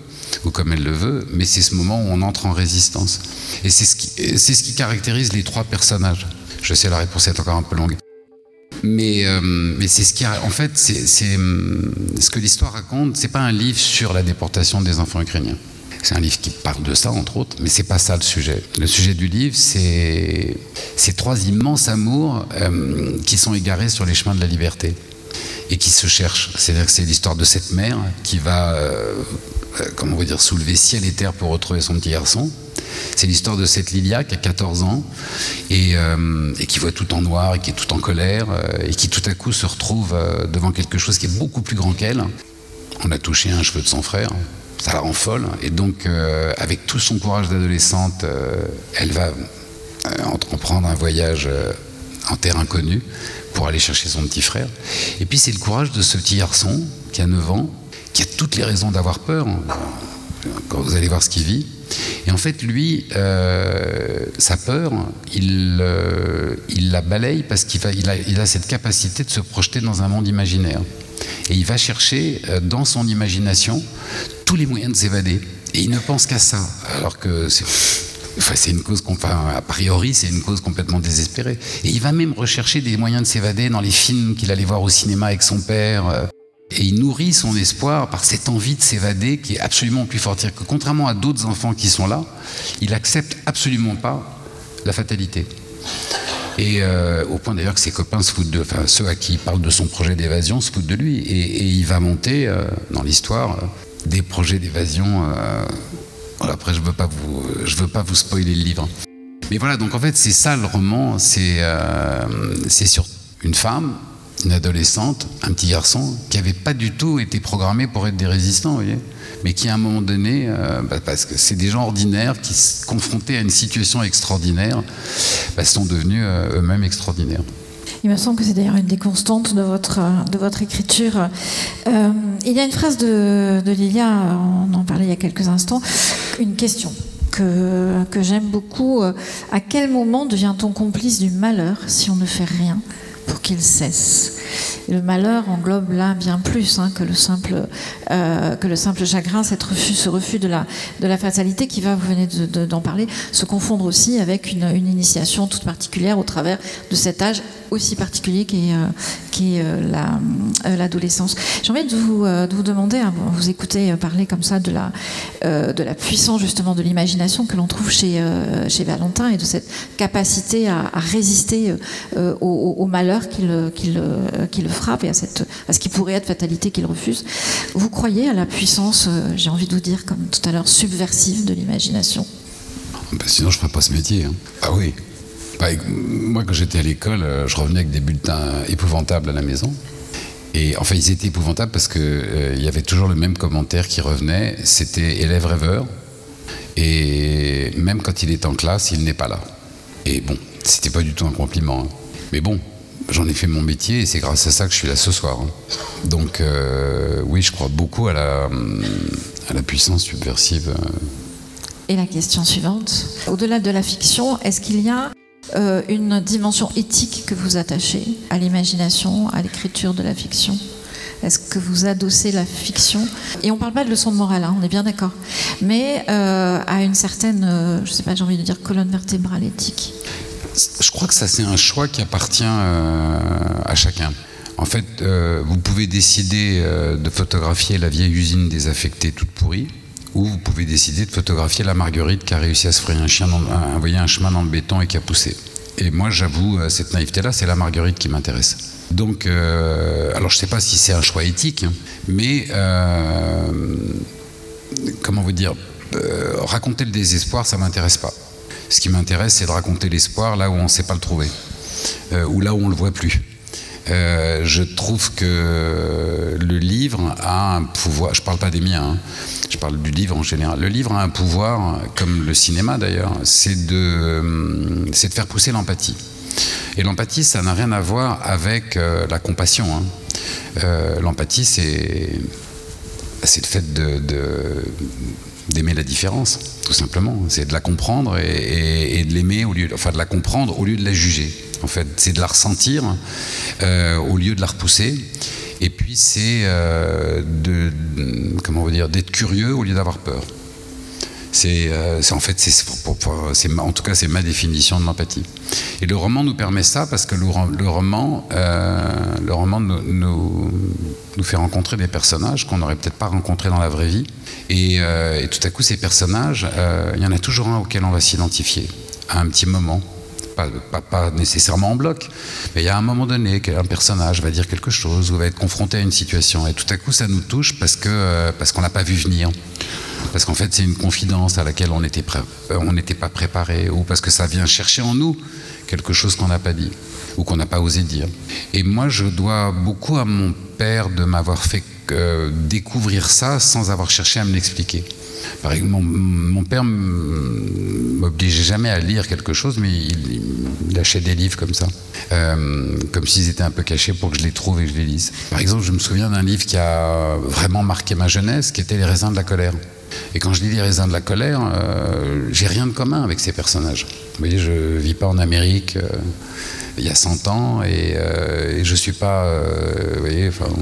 ou comme elle le veut, mais c'est ce moment où on entre en résistance. Et c'est ce qui, caractérise les trois personnages. Je sais, la réponse est encore un peu longue. Mais, euh, mais c'est ce qui a, en fait, c'est ce que l'histoire raconte. C'est pas un livre sur la déportation des enfants ukrainiens. C'est un livre qui parle de ça, entre autres, mais c'est pas ça le sujet. Le sujet du livre, c'est ces trois immenses amours euh, qui sont égarés sur les chemins de la liberté et qui se cherchent. C'est-à-dire que c'est l'histoire de cette mère qui va, euh, euh, comment on va dire, soulever ciel et terre pour retrouver son petit garçon. C'est l'histoire de cette Lilia qui a 14 ans et, et, qui voit tout en noir et qui est tout en colère et qui tout à coup se retrouve devant quelque chose qui est beaucoup plus grand qu'elle. On a touché un cheveu de son frère, ça la rend folle. Et donc, euh, avec tout son courage d'adolescente, euh, elle va euh, entreprendre un voyage en terre inconnue pour aller chercher son petit frère. Et puis, c'est le courage de ce petit garçon qui a 9 ans, qui a toutes les raisons d'avoir peur, quand vous allez voir ce qu'il vit. Et en fait, lui, sa peur, il, la balaye parce qu'il il a, il a cette capacité de se projeter dans un monde imaginaire. Et il va chercher dans son imagination tous les moyens de s'évader. Et il ne pense qu'à ça. Alors que c'est. Enfin, une cause, enfin, a priori, c'est une cause complètement désespérée. Et il va même rechercher des moyens de s'évader dans les films qu'il allait voir au cinéma avec son père. Euh, et il nourrit son espoir par cette envie de s'évader qui est absolument plus forte. Que contrairement à d'autres enfants qui sont là, il accepte absolument pas la fatalité. Et euh, au point d'ailleurs que ses copains se foutent de, enfin ceux à qui il parle de son projet d'évasion se foutent de lui. Et, il va monter euh, dans l'histoire des projets d'évasion. Euh, après, je veux pas vous, veux pas vous spoiler le livre. Mais voilà, donc en fait, c'est ça le roman. C'est euh, c'est sur une femme, une adolescente, un petit garçon qui n'avait pas du tout été programmé pour être des résistants, voyez mais qui à un moment donné, euh, bah, parce que c'est des gens ordinaires qui, confrontés à une situation extraordinaire, bah, sont devenus eux-mêmes extraordinaires. Il me semble que c'est d'ailleurs une des constantes de votre, votre écriture. Euh, il y a une phrase de, de, Lilia, on en parlait il y a quelques instants, une question que, que j'aime beaucoup. À quel moment devient-on complice du malheur si on ne fait rien? Pour qu'il cesse le malheur englobe là bien plus hein, que, le simple, euh, que le simple chagrin, cette refus, ce refus de la, de la fatalité qui va, vous venez d'en parler, se confondre aussi avec une, initiation toute particulière au travers de cet âge aussi particulier qui est, euh, qui est euh, l'adolescence. J'ai envie de vous, de vous demander, hein, vous écoutez parler comme ça de la, de la puissance justement de l'imagination que l'on trouve chez, chez Valentin et de cette capacité à, résister au, malheur qu'il qui le frappe et à, cette, à ce qui pourrait être fatalité qu'il refuse. Vous croyez à la puissance, euh, j'ai envie de vous dire, comme tout à l'heure, subversive de l'imagination? Bah, Sinon, je ne ferais pas ce métier. Hein. Ah oui. Bah, moi, quand j'étais à l'école, euh, je revenais avec des bulletins épouvantables à la maison. Et enfin, ils étaient épouvantables parce qu'il euh, il y avait toujours le même commentaire qui revenait c'était élève rêveur. Et même quand il est en classe, il n'est pas là. Et bon, c'était pas du tout un compliment. hein. Mais bon, j'en ai fait mon métier et c'est grâce à ça que je suis là ce soir. hein. Donc euh, oui, je crois beaucoup à la, à la puissance subversive. euh, Et la question suivante, au-delà de la fiction, est-ce qu'il y a euh, une dimension éthique que vous attachez à l'imagination, à l'écriture de la fiction? Est-ce que vous adossez la fiction? Et on ne parle pas de leçon de morale, hein, on est bien d'accord, mais à une certaine, je sais pas, j'ai envie de dire colonne vertébrale éthique. Je crois que ça, c'est un choix qui appartient euh, à chacun. En fait, euh, vous pouvez décider euh, de photographier la vieille usine désaffectée toute pourrie, ou vous pouvez décider de photographier la marguerite qui a réussi à se frayer un, chemin dans le béton et qui a poussé. Et moi, j'avoue, cette naïveté-là, c'est la marguerite qui m'intéresse. Donc, alors je ne sais pas si c'est un choix éthique, hein, mais comment vous dire, raconter le désespoir, ça m'intéresse pas. Ce qui m'intéresse, c'est de raconter l'espoir là où on ne sait pas le trouver, euh, ou là où on ne le voit plus. Euh, je trouve que le livre a un pouvoir, je ne parle pas des miens, hein, je parle du livre en général. Le livre a un pouvoir, comme le cinéma d'ailleurs, c'est de, de faire pousser l'empathie. Et l'empathie, ça n'a rien à voir avec euh, la compassion. hein. L'empathie, c'est le fait de- d'aimer la différence, tout simplement. C'est de la comprendre et, de l'aimer au lieu, de la comprendre au lieu de la juger. C'est de la ressentir euh, au lieu de la repousser. Et puis c'est euh, de, comment on dire, d'être curieux au lieu d'avoir peur. Euh, c'est- en fait, en tout cas, c'est ma définition de l'empathie. Et le roman nous permet ça parce que le, ro- le roman, euh, roman nous, fait rencontrer des personnages qu'on n'aurait peut-être pas rencontrés dans la vraie vie. Et, euh, tout à coup, ces personnages, il y en a toujours un auquel on va s'identifier à un petit moment. Pas, nécessairement en bloc, mais il y a un moment donné qu'un personnage va dire quelque chose ou va être confronté à une situation. Et tout à coup, ça nous touche parce euh, parce qu'on l'a pas vu venir. Parce qu'en fait, c'est une confidence à laquelle on n'était pré- euh, on n'était pas préparé, ou parce que ça vient chercher en nous quelque chose qu'on n'a pas dit, ou qu'on n'a pas osé dire. Et moi, je dois beaucoup à mon père de m'avoir fait euh, découvrir ça sans avoir cherché à me l'expliquer. Par exemple, mon, père m'obligeait jamais à lire quelque chose, mais il, il lâchait des livres comme ça, euh, comme s'ils étaient un peu cachés pour que je les trouve et que je les lise. Par exemple, je me souviens d'un livre qui a vraiment marqué ma jeunesse, qui était Les raisins de la colère. Et quand je lis Les raisins de la colère, euh, j'ai rien de commun avec ces personnages. Vous voyez, je vis pas en Amérique. euh, il y a 100 ans et, euh, et je suis pas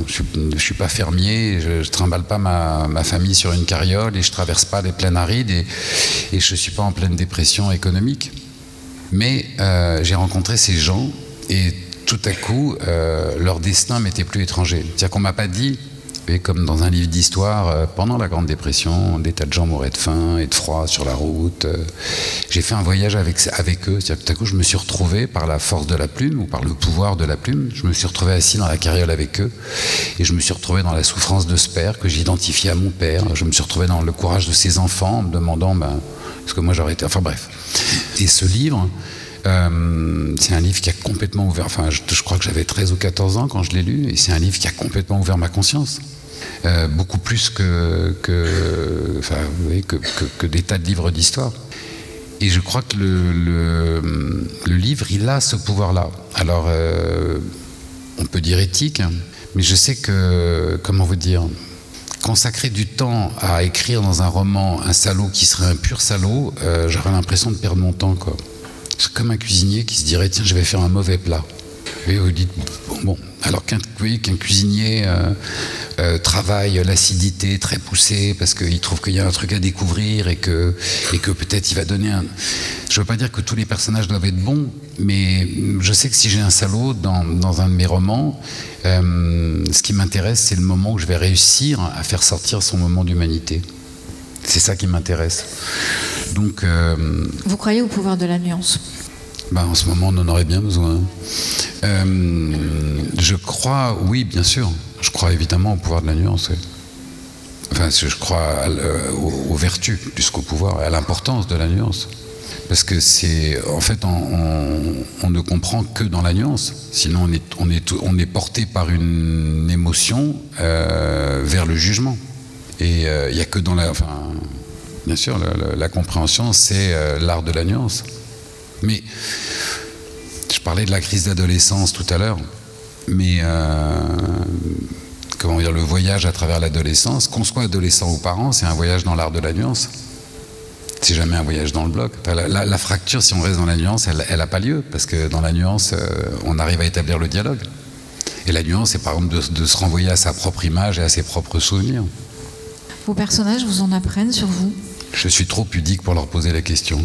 je, suis, pas fermier je, je trimballe pas ma, famille sur une carriole et je traverse pas les plaines arides et, et je suis pas en pleine dépression économique mais j'ai rencontré ces gens et tout à coup leur destin m'était plus étranger c'est-à-dire qu'on m'a pas dit comme dans un livre d'histoire, euh, pendant la Grande Dépression, des tas de gens mouraient de faim et de froid sur la route. euh, J'ai fait un voyage avec, avec eux. Tout à coup, je me suis retrouvé par la force de la plume ou par le pouvoir de la plume. Je me suis retrouvé assis dans la carriole avec eux et je me suis retrouvé dans la souffrance de ce père que j'identifiais à mon père. Je me suis retrouvé dans le courage de ses enfants en me demandant ben, ce que moi j'aurais été. Enfin bref. Et ce livre, euh, c'est un livre qui a complètement ouvert. Enfin, je crois que j'avais 13 ou 14 ans quand je l'ai lu, et c'est un livre qui a complètement ouvert ma conscience. Euh, beaucoup plus que, que, des tas de livres d'histoire. Et je crois que le, le- livre, il a ce pouvoir-là. Alors, euh, on peut dire éthique, hein, mais je sais que, comment vous dire, consacrer du temps à écrire dans un roman un salaud qui serait un pur salaud, euh, j'aurais l'impression de perdre mon temps. C'est comme un cuisinier qui se dirait tiens, je vais faire un mauvais plat. Et vous dites bon, bon. Alors qu'un cuisinier euh, euh, travaille l'acidité très poussée parce qu'il trouve qu'il y a un truc à découvrir et que, et que peut-être il va donner un. Je ne veux pas dire que tous les personnages doivent être bons, mais je sais que si j'ai un salaud dans, dans un de mes romans, euh, ce qui m'intéresse, c'est le moment où je vais réussir à faire sortir son moment d'humanité. C'est ça qui m'intéresse. Donc, Vous croyez au pouvoir de la nuance? bah, en ce moment, on en aurait bien besoin. Euh, crois, oui, bien sûr. Je crois évidemment au pouvoir de la nuance. Enfin, je crois aux, vertus plus qu'au pouvoir, à l'importance de la nuance. Parce que c'est, en fait, on, ne comprend que dans la nuance. Sinon, on est, porté par une émotion euh, vers le jugement. Et euh, il n'y a que dans la, enfin, bien sûr, la compréhension, c'est euh, l'art de la nuance. Mais je parlais de la crise d'adolescence tout à l'heure, mais euh, comment dire, le voyage à travers l'adolescence, qu'on soit adolescent ou parent, c'est un voyage dans l'art de la nuance. C'est jamais un voyage dans le bloc. la, fracture, si on reste dans la nuance, elle n'a pas lieu, parce que dans la nuance, euh, on arrive à établir le dialogue. Et la nuance, c'est par exemple de, se renvoyer à sa propre image et à ses propres souvenirs. Vos personnages vous en apprennent sur vous? Je suis trop pudique pour leur poser la question.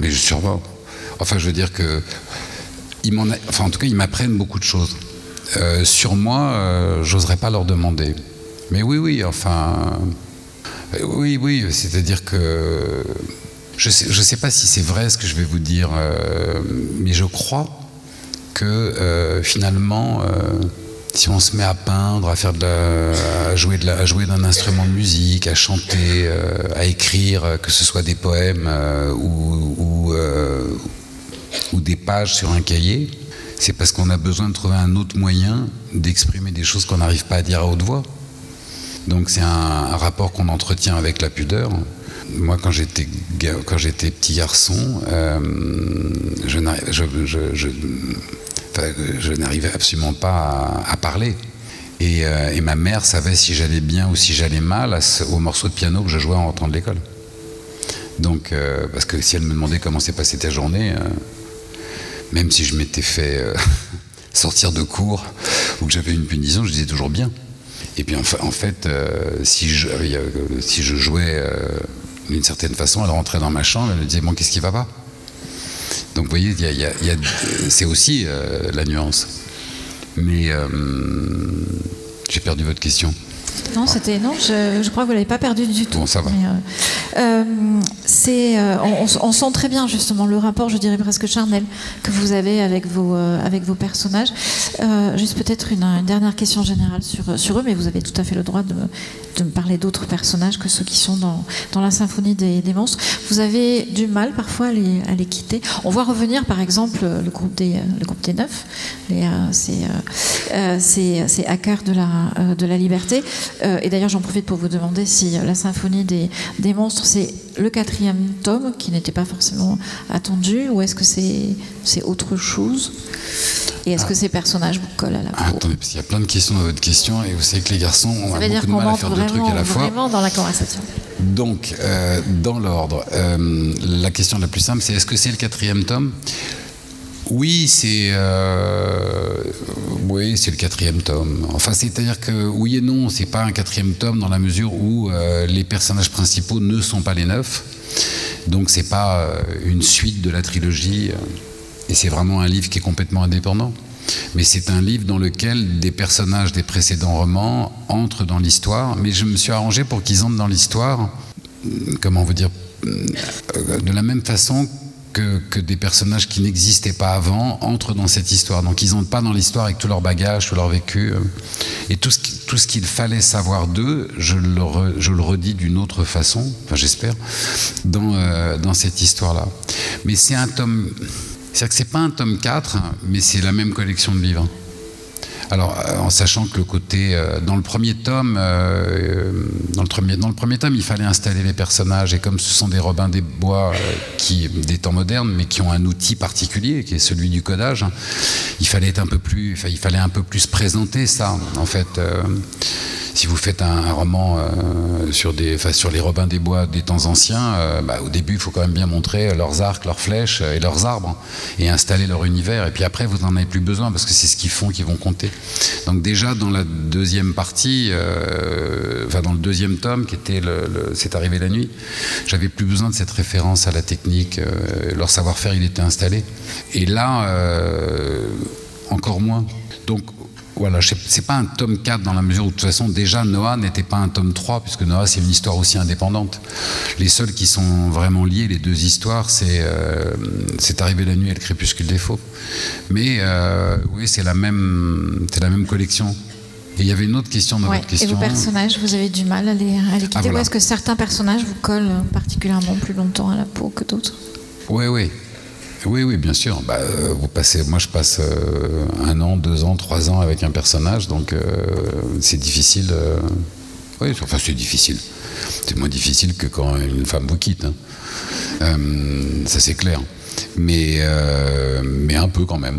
Mais je sûrement. Enfin, je veux dire que. Ils enfin, en tout cas, ils m'apprennent beaucoup de choses. Euh, sur moi, euh, j'oserais pas leur demander. Mais oui, oui, enfin. Euh, oui, oui, c'est-à-dire que. Je ne sais, pas si c'est vrai ce que je vais vous dire, mais je crois que finalement si on se met à peindre, à faire de à jouer jouer d'un instrument de musique, à chanter, à écrire, que ce soit des poèmes ou, ou, des pages sur un cahier, c'est parce qu'on a besoin de trouver un autre moyen d'exprimer des choses qu'on n'arrive pas à dire à haute voix. Donc c'est un, rapport qu'on entretient avec la pudeur. Moi, quand j'étais petit garçon, je, je, n'arrivais absolument pas à, parler. Euh, et, ma mère savait si j'allais bien ou si j'allais mal au morceau de piano que je jouais en rentrant de l'école. Donc, euh, parce que si elle me demandait comment s'est passée ta journée, euh, même si je m'étais fait (laughs) sortir de cours ou que j'avais une punition, je disais toujours bien. Et puis en, fait, si, je, si je jouais d'une certaine façon, elle rentrait dans ma chambre, elle me disait Bon, qu'est-ce qui va pas? Donc vous voyez, c'est aussi euh, la nuance. Mais euh, j'ai perdu votre question. Non, c'était non. Je, crois que vous l'avez pas perdu du tout. Bon, ça va. Euh, c'est, on, sent très bien justement le rapport, je dirais presque charnel, que vous avez avec vos vos personnages. juste peut-être une, dernière question générale sur eux, mais vous avez tout à fait le droit de, me parler d'autres personnages que ceux qui sont dans, la symphonie des, monstres. Vous avez du mal parfois à les, à quitter. On voit revenir par exemple le groupe des, le groupe des Neufs, les, euh, ces, euh, euh, hackers de la, de la liberté. et d'ailleurs j'en profite pour vous demander si la symphonie des, des monstres c'est le quatrième tome qui n'était pas forcément attendu ou est-ce que c'est autre chose? Et est-ce que ces personnages vous collent à la peau? Attendez, parce qu'il y a plein de questions dans votre question et vous savez que les garçons ont beaucoup de mal à faire deux trucs à la fois. Vraiment dans la conversation. Donc, euh, dans l'ordre, euh, la question la plus simple, c'est est-ce que c'est le quatrième tome? Oui, c'est euh, oui, c'est le quatrième tome. Enfin, c'est-à-dire que oui et non, c'est pas un quatrième tome dans la mesure où les personnages principaux ne sont pas les neufs. Donc, c'est pas une suite de la trilogie. Et c'est vraiment un livre qui est complètement indépendant. Mais c'est un livre dans lequel des personnages des précédents romans entrent dans l'histoire. Mais je me suis arrangé pour qu'ils entrent dans l'histoire, comment vous dire, de la même façon que, des personnages qui n'existaient pas avant entrent dans cette histoire. Donc ils n'entrent pas dans l'histoire avec tout leur bagage, tout leur vécu. Et tout ce, qu'il fallait savoir d'eux, je le, redis d'une autre façon, enfin j'espère, dans, euh, dans cette histoire-là. Mais c'est un tome c'est-à-dire que c'est pas un tome 4, mais c'est la même collection de livres. Alors, euh, en sachant que le côté, euh, dans le premier tome, euh, dans, le premier, dans le premier tome, il fallait installer les personnages, et comme ce sont des Robins des Bois qui, des temps modernes, mais qui ont un outil particulier, qui est celui du codage, il fallait être un peu plus, il fallait un peu plus présenter ça, en fait si vous faites un, roman euh, sur, les Robins des Bois des temps anciens, euh, bah, au début, il faut quand même bien montrer leurs arcs, leurs flèches et leurs arbres et installer leur univers. Et puis après, vous n'en avez plus besoin parce que c'est ce qu'ils font qui vont compter. Donc déjà, dans la deuxième partie, euh, enfin dans le deuxième tome, qui était C'est arrivé la nuit, j'avais plus besoin de cette référence à la technique. leur savoir-faire, il était installé. Et là, encore moins. Donc voilà, c'est pas un tome 4 dans la mesure où de toute façon déjà Noah n'était pas un tome 3 puisque Noah c'est une histoire aussi indépendante. Les seuls qui sont vraiment liés, les deux histoires, c'est euh, c'est arrivé la nuit et le crépuscule des faux. Mais euh, oui, c'est la même c'est la même collection. Et il y avait une autre question dans votre question. Et vos personnages, vous avez du mal à les, à les quitter ah, Ou est-ce que certains personnages vous collent particulièrement plus longtemps à la peau que d'autres? Oui, oui. Oui, oui, bien sûr. Bah, euh, vous passez, moi, je passe euh, un an, deux ans, trois ans avec un personnage, donc euh, c'est difficile. oui, enfin, c'est difficile. C'est moins difficile que quand une femme vous quitte. Hein. ça, c'est clair. mais, mais un peu quand même.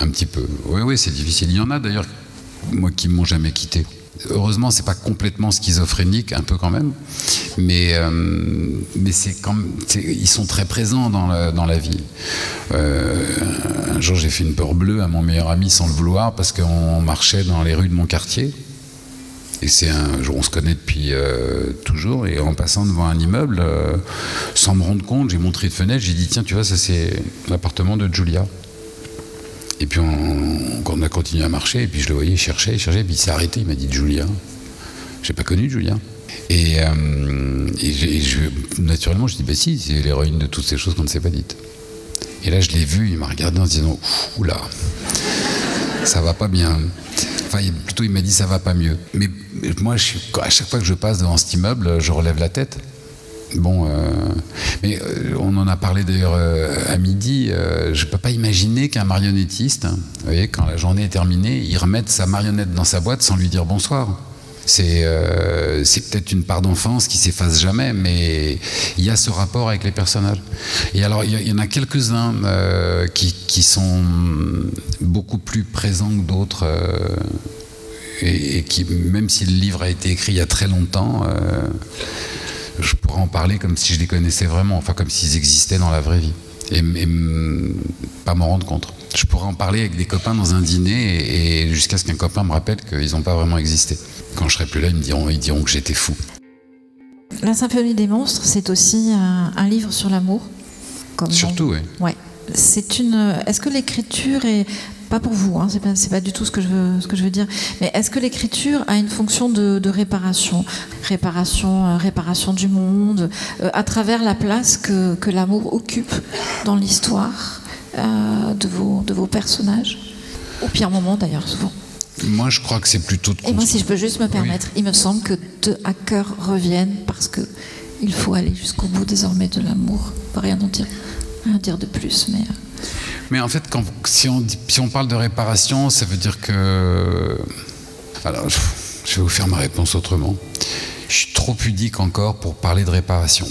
Un petit peu. Oui, oui, c'est difficile. Il y en a d'ailleurs, moi, qui m'ont jamais quitté. Heureusement, c'est pas complètement schizophrénique, un peu quand même, mais, euh, mais c'est ils sont très présents dans la, dans la vie. Euh, un jour, j'ai fait une peur bleue à mon meilleur ami sans le vouloir parce qu'on marchait dans les rues de mon quartier. Et c'est un, on se connaît depuis euh, toujours. Et en passant devant un immeuble, sans me rendre compte, j'ai montré de fenêtre, j'ai dit tiens, tu vois, ça c'est l'appartement de Julia. Et puis on, a continué à marcher, et puis je le voyais, il cherchait, il cherchait, puis il s'est arrêté, il m'a dit Julien. J'ai pas connu Julien. Et, euh, je, naturellement, je dis bah si, c'est l'héroïne de toutes ces choses qu'on ne s'est pas dites. Et là, je l'ai vu, il m'a regardé en disant oula, ça va pas bien. Enfin, plutôt, il m'a dit ça va pas mieux. Mais moi, à chaque fois que je passe devant cet immeuble, je relève la tête. Bon, euh, mais euh, on en a parlé d'ailleurs euh, à midi. je ne peux pas imaginer qu'un marionnettiste, hein, voyez, quand la journée est terminée, il remette sa marionnette dans sa boîte sans lui dire bonsoir. C'est peut-être une part d'enfance qui s'efface jamais, mais il y a ce rapport avec les personnages. Et alors, il y, en a quelques-uns qui, sont beaucoup plus présents que d'autres. Et, qui, même si le livre a été écrit il y a très longtemps, je pourrais en parler comme si je les connaissais vraiment, enfin comme s'ils existaient dans la vraie vie. Et, pas m'en rendre compte. Je pourrais en parler avec des copains dans un dîner et, jusqu'à ce qu'un copain me rappelle qu'ils n'ont pas vraiment existé. Quand je serai plus là, ils me diront, ils diront que j'étais fou. La symphonie des monstres, c'est aussi un, livre sur l'amour. Surtout, oui. Ouais. C'est une. Est-ce que l'écriture est pas pour vous, hein, c'est pas, pas, du tout ce que je veux, ce que je veux dire. Mais est-ce que l'écriture a une fonction de, réparation, réparation, euh, réparation du monde, euh, à travers la place que, que l'amour occupe dans l'histoire euh, de, vos, de vos personnages, au pire moment d'ailleurs souvent. Moi, je crois que c'est plutôt. De Et moi, si je peux juste me permettre, il me semble que deux hackers reviennent parce que il faut aller jusqu'au bout désormais de l'amour. Rien en dire, rien dire de plus, mais. Mais en fait, si, on, parle de réparation, ça veut dire que. Alors, je vais vous faire ma réponse autrement. Je suis trop pudique encore pour parler de réparation.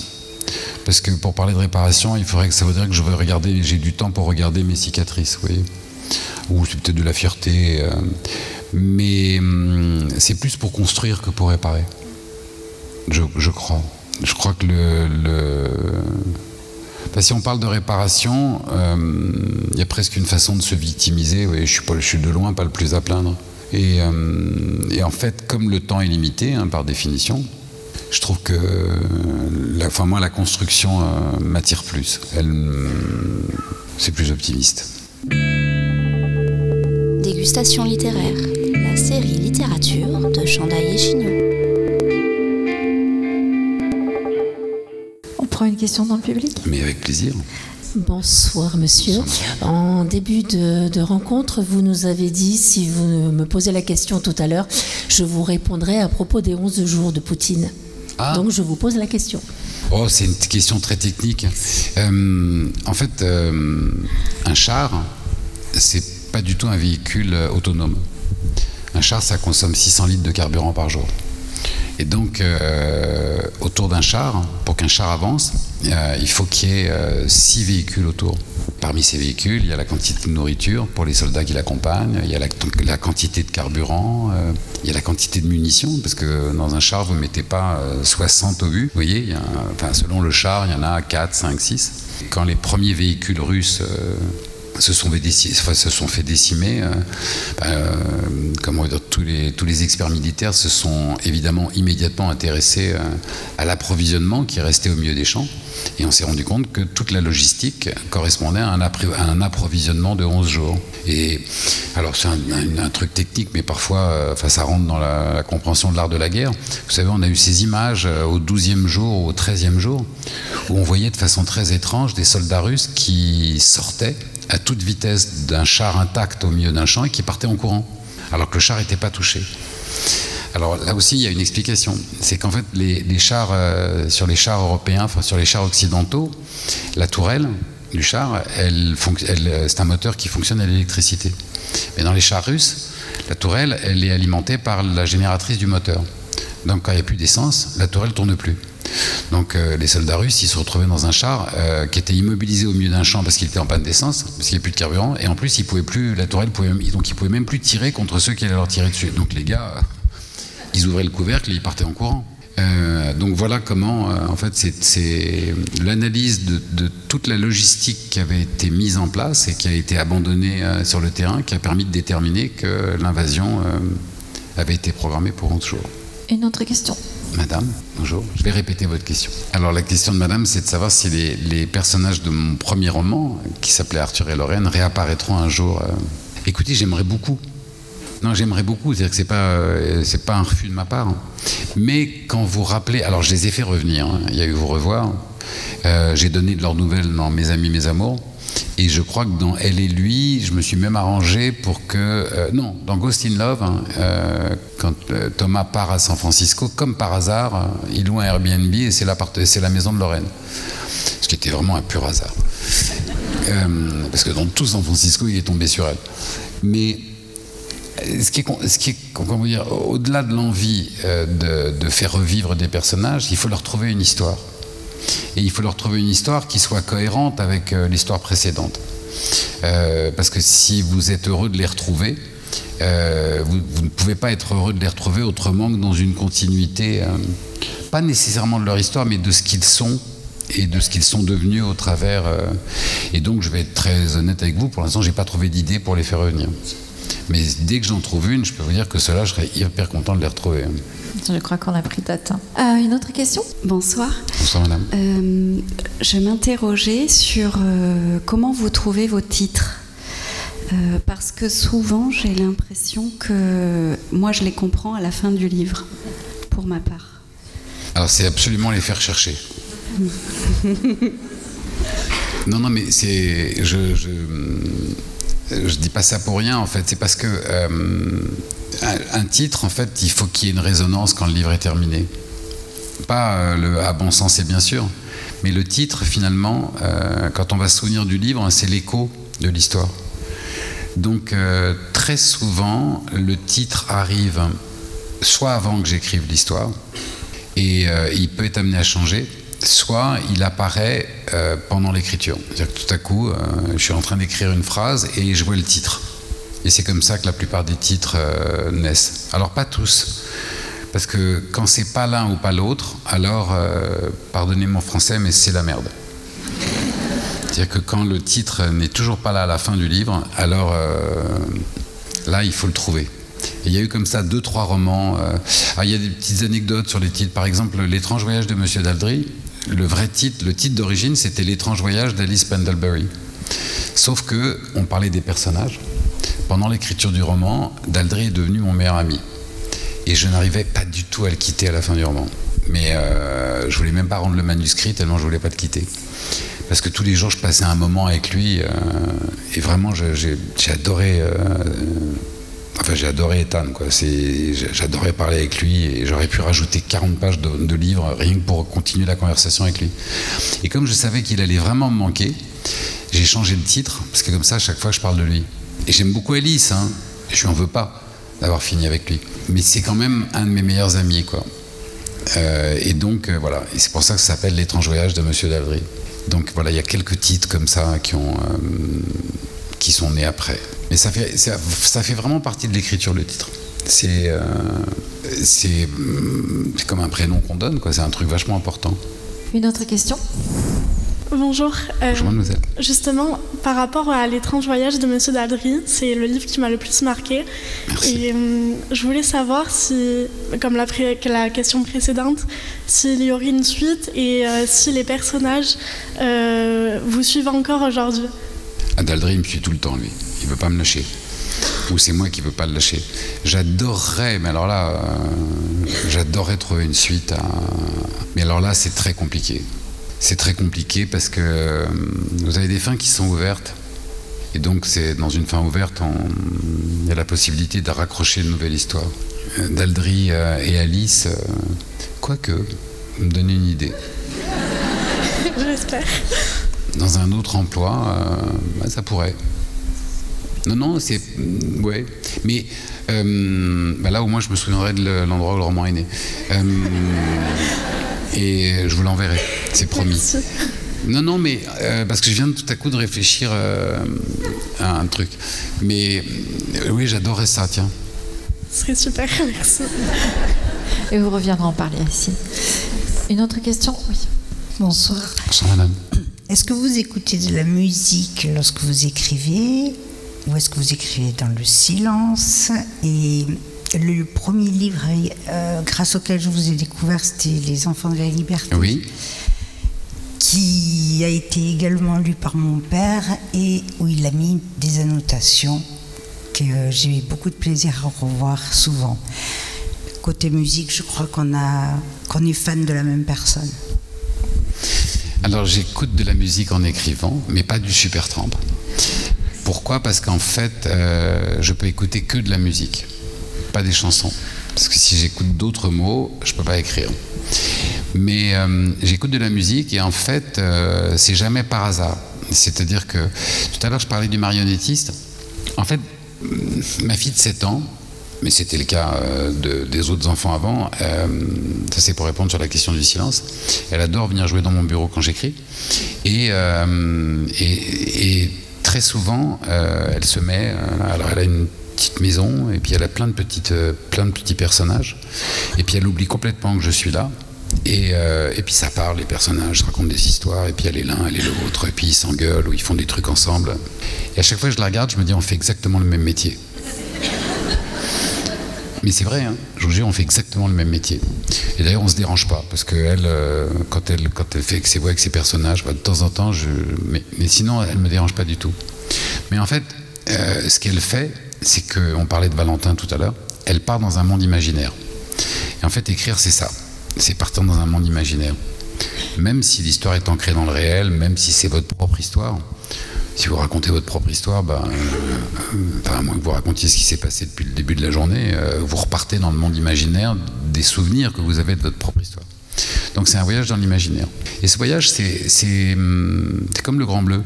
Parce que pour parler de réparation, il faudrait que ça voudrait que je veux regarder, j'ai du temps pour regarder mes cicatrices, vous. Ou c'est peut-être de la fierté. Euh, mais hum, c'est plus pour construire que pour réparer. Je, crois. Je crois que le si on parle de réparation, euh, il y a presque une façon de se victimiser. je, suis pas, je suis de loin pas le plus à plaindre. Et, euh, en fait, comme le temps est limité, hein, par définition, je trouve que la, enfin, moi, la construction euh, m'attire plus. c'est plus optimiste. Dégustation littéraire, la série littérature de Chandaille et Chignon. Une question dans le public? Mais avec plaisir. Bonsoir monsieur. En début de, rencontre, vous nous avez dit, si vous me posez la question tout à l'heure, je vous répondrai à propos des 11 jours de Poutine. Ah. Donc je vous pose la question. Oh, c'est une question très technique. Euh, en fait, euh, un char, c'est pas du tout un véhicule autonome. Un char, ça consomme 600 litres de carburant par jour. Et donc, euh, autour d'un char, pour qu'un char avance, euh, il faut qu'il y ait euh, six véhicules autour. Parmi ces véhicules, il y a la quantité de nourriture pour les soldats qui l'accompagnent, il y a la, quantité de carburant, il y a la quantité de munitions, parce que dans un char, vous ne mettez pas 60 obus. Vous voyez, selon le char, il y en a 4, 5, 6. Quand les premiers véhicules russes se sont, se sont fait décimer. Euh, bah, euh, comment dire, tous, les, experts militaires se sont évidemment immédiatement intéressés euh, à l'approvisionnement qui restait au milieu des champs. Et on s'est rendu compte que toute la logistique correspondait à un, approvisionnement de 11 jours. Et alors c'est un, truc technique, mais parfois enfin, ça rentre dans la, la compréhension de l'art de la guerre. Vous savez, on a eu ces images au 12e jour, au 13e jour, où on voyait de façon très étrange des soldats russes qui sortaient à toute vitesse d'un char intact au milieu d'un champ et qui partait en courant, alors que le char n'était pas touché. Alors là aussi, il y a une explication. C'est qu'en fait, les, chars, euh, sur les chars européens, sur les chars occidentaux, la tourelle du char, elle, c'est un moteur qui fonctionne à l'électricité. Mais dans les chars russes, la tourelle, elle est alimentée par la génératrice du moteur. Donc quand il n'y a plus d'essence, la tourelle tourne plus. Donc les soldats russes, ils se retrouvaient dans un char qui était immobilisé au milieu d'un champ parce qu'il était en panne d'essence, parce qu'il n'y avait plus de carburant, et en plus, ils pouvaient plus, la tourelle pouvait, donc ils pouvaient même plus tirer contre ceux qui allaient leur tirer dessus. Donc les gars, ils ouvraient le couvercle et ils partaient en courant. Euh, donc voilà comment, euh, en fait, c'est l'analyse de, toute la logistique qui avait été mise en place et qui a été abandonnée euh, sur le terrain qui a permis de déterminer que l'invasion avait été programmée pour 11 jours. Une autre question Madame, bonjour. Je vais répéter votre question. Alors la question de Madame, c'est de savoir si les, personnages de mon premier roman, qui s'appelait Arthur et Lorraine, réapparaîtront un jour. Écoutez, j'aimerais beaucoup non, j'aimerais beaucoup. C'est-à-dire que c'est pas, euh, pas un refus de ma part. Mais quand vous rappelez, alors je les ai fait revenir. Hein. Il y a eu vous revoir. Euh, j'ai donné de leurs nouvelles dans Mes amis, mes amours. Et je crois que dans Elle et lui, je me suis même arrangé pour que. Euh, non, dans Ghost in Love, hein, quand Thomas part à San Francisco, comme par hasard, il loue un Airbnb et c'est la, maison de Lorraine. Ce qui était vraiment un pur hasard. (laughs) parce que dans tout San Francisco, il est tombé sur elle. Mais ce qui est, ce qui est comment dire, au-delà de l'envie euh, de, faire revivre des personnages, il faut leur trouver une histoire. Et il faut leur trouver une histoire qui soit cohérente avec euh, l'histoire précédente. Euh, parce que si vous êtes heureux de les retrouver, vous, ne pouvez pas être heureux de les retrouver autrement que dans une continuité, pas nécessairement de leur histoire, mais de ce qu'ils sont et de ce qu'ils sont devenus au travers. et donc, je vais être très honnête avec vous, pour l'instant, j'ai pas trouvé d'idée pour les faire revenir. Mais dès que j'en trouve une, je peux vous dire que cela, je serais hyper content de les retrouver. Je crois qu'on a pris date. Euh, une autre question Bonsoir. Bonsoir, madame. Euh, je m'interrogeais sur euh, comment vous trouvez vos titres. parce que souvent, j'ai l'impression que moi, je les comprends à la fin du livre, pour ma part. Alors, c'est absolument les faire chercher. (laughs) non, non, mais c'est. je, je dis pas ça pour rien en fait, c'est parce que euh, un, titre en fait, il faut qu'il y ait une résonance quand le livre est terminé. Pas euh, le à bon sens et bien sûr, mais le titre finalement, euh, quand on va se souvenir du livre, c'est l'écho de l'histoire. Donc très souvent, le titre arrive soit avant que j'écrive l'histoire, et il peut être amené à changer, soit il apparaît euh, pendant l'écriture. C'est-à-dire que tout à coup, euh, je suis en train d'écrire une phrase et je vois le titre. Et c'est comme ça que la plupart des titres euh, naissent. Alors pas tous, parce que quand c'est pas l'un ou pas l'autre, alors, pardonnez mon français, mais c'est la merde. C'est-à-dire que quand le titre n'est toujours pas là à la fin du livre, alors là, il faut le trouver. il y a eu comme ça deux, trois romans. il y a des petites anecdotes sur les titres. Par exemple, L'étrange voyage de Monsieur Daldry le vrai titre, le titre d'origine, c'était L'étrange voyage d'Alice Pendlebury. Sauf que on parlait des personnages. Pendant l'écriture du roman, Daldry est devenu mon meilleur ami. Et je n'arrivais pas du tout à le quitter à la fin du roman. Mais euh, je voulais même pas rendre le manuscrit tellement je voulais pas le quitter. Parce que tous les jours, je passais un moment avec lui. Euh, et vraiment, j'ai adoré euh, Enfin, j'ai adoré Ethan. J'adorais parler avec lui et j'aurais pu rajouter 40 pages de, livres rien que pour continuer la conversation avec lui. Et comme je savais qu'il allait vraiment me manquer, j'ai changé le titre parce que comme ça, à chaque fois, je parle de lui. J'aime beaucoup Alice, hein. Je lui en veux pas d'avoir fini avec lui. Mais c'est quand même un de mes meilleurs amis, quoi. Euh, et donc, euh, voilà. C'est pour ça que ça s'appelle L'étrange voyage de Monsieur Davry. Donc voilà, il y a quelques titres comme ça qui ont. Euh, qui sont nés après. Mais ça fait, ça, fait vraiment partie de l'écriture, le titre. C'est euh, c'est comme un prénom qu'on donne, quoi. C'est un truc vachement important. Une autre question? Bonjour. Euh, Bonjour, mademoiselle. Justement, par rapport à L'étrange voyage de Monsieur Daldry, c'est le livre qui m'a le plus marqué. Merci. Et euh, je voulais savoir si, comme la, la, question précédente, s'il y aurait une suite et si les personnages vous suivent encore aujourd'hui. Daldry me suit tout le temps, lui. Il veut pas me lâcher. Ou c'est moi qui veux pas le lâcher. J'adorerais, mais alors là, euh, j'adorerais trouver une suite. À... Mais alors là, c'est très compliqué. C'est très compliqué parce que euh, vous avez des fins qui sont ouvertes. Et donc, c'est dans une fin ouverte, il y a la possibilité de raccrocher une nouvelle histoire. Euh, Daldry et Alice, quoique, me donner une idée. (laughs) J'espère dans un autre emploi, euh, bah, ça pourrait. Non, non, c'est. Mm, ouais. Mais euh, bah, là, au moins, je me souviendrai de l'endroit où le roman est né. Euh, Et je vous l'enverrai, c'est promis. Non, non, mais euh, parce que je viens tout à coup de réfléchir euh, à un truc. Mais euh, oui, j'adorerais ça, tiens. Ce serait super, (laughs) merci. Et vous reviendrez en parler ici. Une autre question? Oui. Bonsoir. Bonsoir, madame. Est-ce que vous écoutez de la musique lorsque vous écrivez ou est-ce que vous écrivez dans le silence? Et le premier livre grâce auquel je vous ai découvert, c'était Les Enfants de la Liberté. Oui qui a été également lu par mon père et où il a mis des annotations que j'ai eu beaucoup de plaisir à revoir souvent. Côté musique, je crois qu'on a qu'on est fan de la même personne. Alors j'écoute de la musique en écrivant, mais pas du super trempe. Pourquoi? Parce qu'en fait, euh, je peux écouter que de la musique, pas des chansons. Parce que si j'écoute d'autres mots, je peux pas écrire. Mais euh, j'écoute de la musique et en fait, euh, c'est jamais par hasard. C'est-à-dire que tout à l'heure, je parlais du marionnettiste. En fait, ma fille de 7 ans, mais c'était le cas euh, des autres enfants avant, ça c'est pour répondre sur la question du silence, elle adore venir jouer dans mon bureau quand j'écris. Et, et, très souvent, elle se met, alors elle a une petite maison et puis elle a plein de, petites, plein de petits personnages et puis elle oublie complètement que je suis là euh, et, puis ça parle, les personnages se racontent des histoires, et puis elle est l'un, elle est l'autre, et puis ils s'engueulent ou ils font des trucs ensemble. Et à chaque fois que je la regarde, je me dis, on fait exactement le même métier. Mais c'est vrai, hein, je vous jure, on fait exactement le même métier. Et d'ailleurs, on se dérange pas, parce qu'elle, euh, quand, elle, quand elle fait ses voix avec ses personnages, bah, de temps en temps, je, mais, sinon, elle me dérange pas du tout. Mais en fait, euh, ce qu'elle fait, c'est qu'on parlait de Valentin tout à l'heure, elle part dans un monde imaginaire. Et en fait, écrire, c'est ça c'est partir dans un monde imaginaire. Même si l'histoire est ancrée dans le réel, même si c'est votre propre histoire, si vous racontez votre propre histoire, ben, à moins que vous racontiez ce qui s'est passé depuis le début de la journée, euh, vous repartez dans le monde imaginaire des souvenirs que vous avez de votre propre histoire. Donc c'est un voyage dans l'imaginaire. Et ce voyage, c'est hum, comme le Grand Bleu.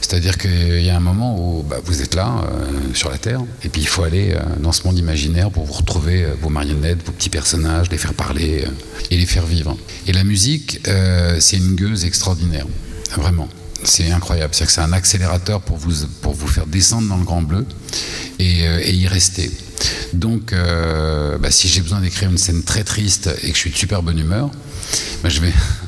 C'est-à-dire qu'il y a un moment où bah, vous êtes là, euh, sur la Terre, et puis il faut aller euh, dans ce monde imaginaire pour vous retrouver euh, vos marionnettes, vos petits personnages, les faire parler et les faire vivre. Et la musique, c'est une gueuse extraordinaire, vraiment. C'est incroyable. C'est que c'est un accélérateur pour vous, pour vous faire descendre dans le grand bleu et, y rester. Donc, bah, si j'ai besoin d'écrire une scène très triste et que je suis de super bonne humeur, bah, je vais (laughs)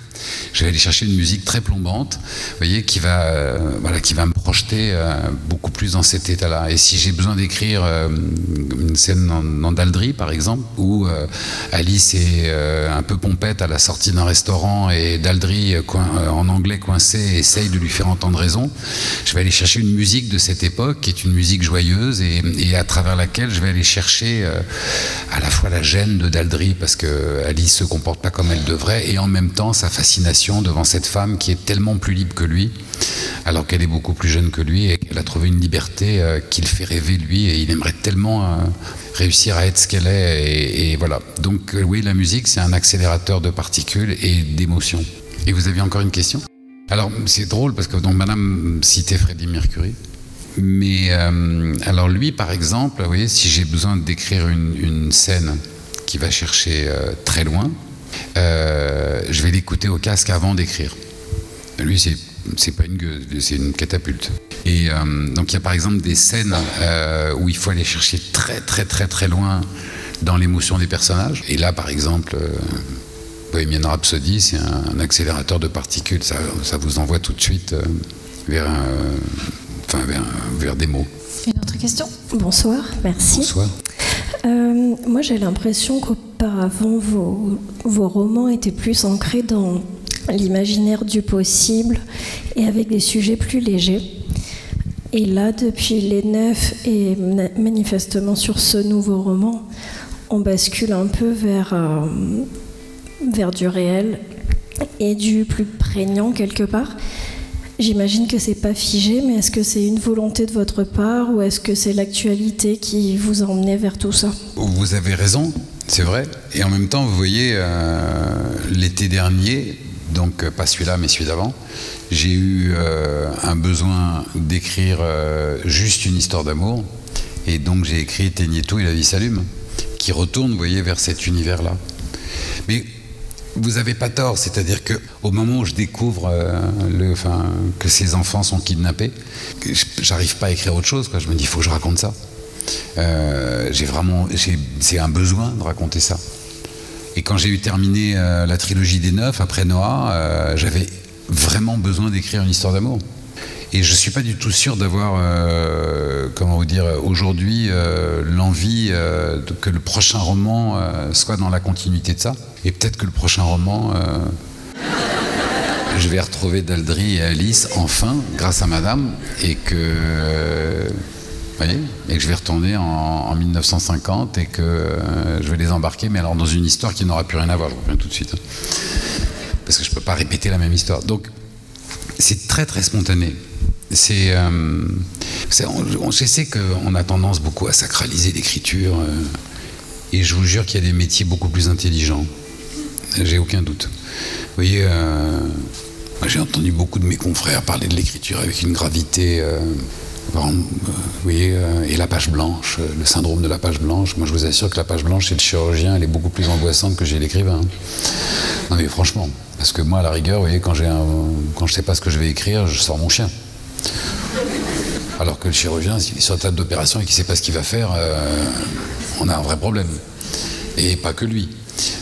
je vais aller chercher une musique très plombante, vous voyez, qui va, euh, voilà, qui va me projeter euh, beaucoup plus dans cet état-là. Et si j'ai besoin d'écrire euh, une scène dans, Daldry, par exemple, où Alice est un peu pompette à la sortie d'un restaurant et Daldry, en anglais coincé, essaye de lui faire entendre raison, je vais aller chercher une musique de cette époque, qui est une musique joyeuse et, à travers laquelle je vais aller chercher à la fois la gêne de Daldry, parce que Alice se comporte pas comme elle devrait, et en même temps sa devant cette femme qui est tellement plus libre que lui, alors qu'elle est beaucoup plus jeune que lui et qu'elle a trouvé une liberté euh, qui fait rêver lui et il aimerait tellement euh, réussir à être ce qu'elle est. Et, voilà. Donc euh, oui, la musique, c'est un accélérateur de particules et d'émotions. Et vous aviez encore une question? Alors c'est drôle parce que donc Madame citait Freddie Mercury. Mais alors lui, par exemple, vous si j'ai besoin d'écrire une, scène qui va chercher très loin, euh, je vais l'écouter au casque avant d'écrire. Lui, c'est c'est pas une gueule, c'est une catapulte. Et euh, donc il y a par exemple des scènes euh, où il faut aller chercher très très très très loin dans l'émotion des personnages. Et là, par exemple, Bohemian Rhapsody, c'est un, accélérateur de particules. Ça, ça, vous envoie tout de suite vers, enfin, vers, vers des mots. Question? Bonsoir, merci. Bonsoir. moi, j'ai l'impression que Auparavant, vos, vos romans étaient plus ancrés dans l'imaginaire du possible et avec des sujets plus légers. Et là, depuis les neuf et manifestement sur ce nouveau roman, on bascule un peu vers, euh, vers du réel et du plus prégnant quelque part. J'imagine que c'est pas figé, mais est-ce que c'est une volonté de votre part ou est-ce que c'est l'actualité qui vous a emmené vers tout ça? Vous avez raison. C'est vrai. Et en même temps, vous voyez, euh, l'été dernier, donc euh, pas celui-là, mais celui d'avant, j'ai eu euh, un besoin d'écrire juste une histoire d'amour. Et donc j'ai écrit Teignez tout et la vie s'allume, qui retourne, voyez, vers cet univers-là. Mais vous avez pas tort, c'est-à-dire que au moment où je découvre enfin, que ces enfants sont kidnappés, j'arrive pas à écrire autre chose. Je me dis, il faut que je raconte ça. j'ai vraiment, c'est un besoin de raconter ça. Et quand j'ai eu terminé la trilogie des neuf après Noah, j'avais vraiment besoin d'écrire une histoire d'amour. Et je ne suis pas du tout sûr d'avoir, euh, comment vous dire, aujourd'hui euh, l'envie euh, que le prochain roman soit dans la continuité de ça. Et peut-être que le prochain roman, je vais retrouver Daldry et Alice enfin, grâce à Madame, et que, voyez, et que je vais retourner en, en 1950 et que je vais les embarquer, mais alors dans une histoire qui n'aura plus rien à voir. Je reviens tout de suite, hein. parce que je ne peux pas répéter la même histoire. Donc c'est très très spontané. Euh, on, je sais qu'on a tendance beaucoup à sacraliser l'écriture, euh, et je vous jure qu'il y a des métiers beaucoup plus intelligents. J'ai aucun doute. Vous voyez, euh, j'ai entendu beaucoup de mes confrères parler de l'écriture avec une gravité. et la page blanche, le syndrome de la page blanche. Moi, je vous assure que la page blanche chez le chirurgien, elle est beaucoup plus angoissante que chez l'écrivain. Non, mais franchement, parce que moi, à la rigueur, vous voyez, quand, quand je ne sais pas ce que je vais écrire, je sors mon chien. Alors que le chirurgien, s'il est sur la table d'opération et qu'il ne sait pas ce qu'il va faire, euh, on a un vrai problème. Et pas que lui.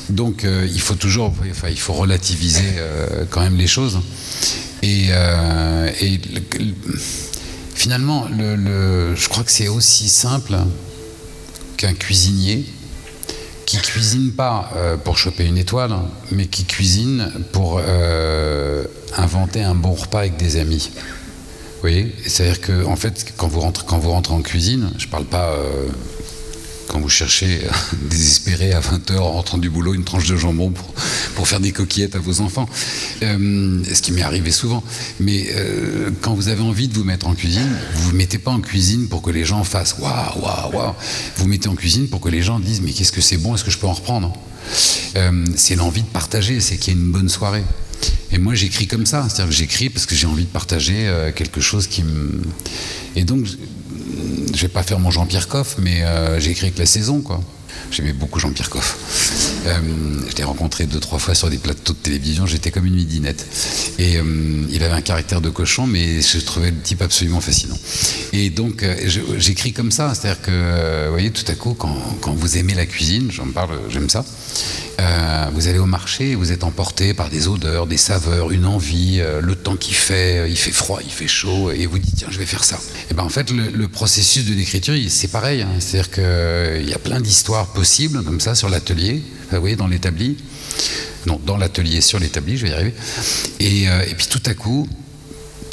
Donc euh, il faut toujours, enfin, il faut relativiser euh, quand même les choses. Et, finalement, je crois que c'est aussi simple qu'un cuisinier qui cuisine pas pour choper une étoile, mais qui cuisine pour inventer un bon repas avec des amis. Oui, c'est-à-dire que en fait, quand vous rentrez, quand vous rentrez en cuisine, je ne parle pas euh, quand vous cherchez euh, désespéré à (laughs) 20h en rentrant du boulot une tranche de jambon pour, pour faire des coquillettes à vos enfants, euh, ce qui m'est arrivé souvent. Mais quand vous avez envie de vous mettre en cuisine, vous ne vous mettez pas en cuisine pour que les gens fassent waouh, waouh, waouh. Vous, vous mettez en cuisine pour que les gens disent mais qu'est-ce que c'est bon, est-ce que je peux en reprendre? C'est l'envie de partager, c'est qu'il y ait une bonne soirée. Et moi, j'écris comme ça. C'est-à-dire que j'écris parce que j'ai envie de partager euh, quelque chose qui me. Et donc, je vais pas faire mon Jean-Pierre Coff, mais euh, j'ai écrit avec la saison, quoi. J'aimais beaucoup Jean-Pierre Coff. Euh, je l'ai rencontré deux, trois fois sur des plateaux de télévision, j'étais comme une midinette. Et il avait un caractère de cochon, mais je trouvais le type absolument fascinant. Et donc, j'écris comme ça, c'est-à-dire que, vous voyez, tout à coup, quand, quand vous aimez la cuisine, j'en parle, j'aime ça, euh, vous allez au marché, vous êtes emporté par des odeurs, des saveurs, une envie, euh, le temps qu'il fait, euh, il fait froid, il fait chaud, et vous dites tiens je vais faire ça. Et ben en fait le, processus de l'écriture c'est pareil, hein. c'est-à-dire qu'il y a plein d'histoires possibles comme ça sur l'atelier, vous voyez dans l'établi, non dans l'atelier sur l'établi, je vais y arriver, et, et puis tout à coup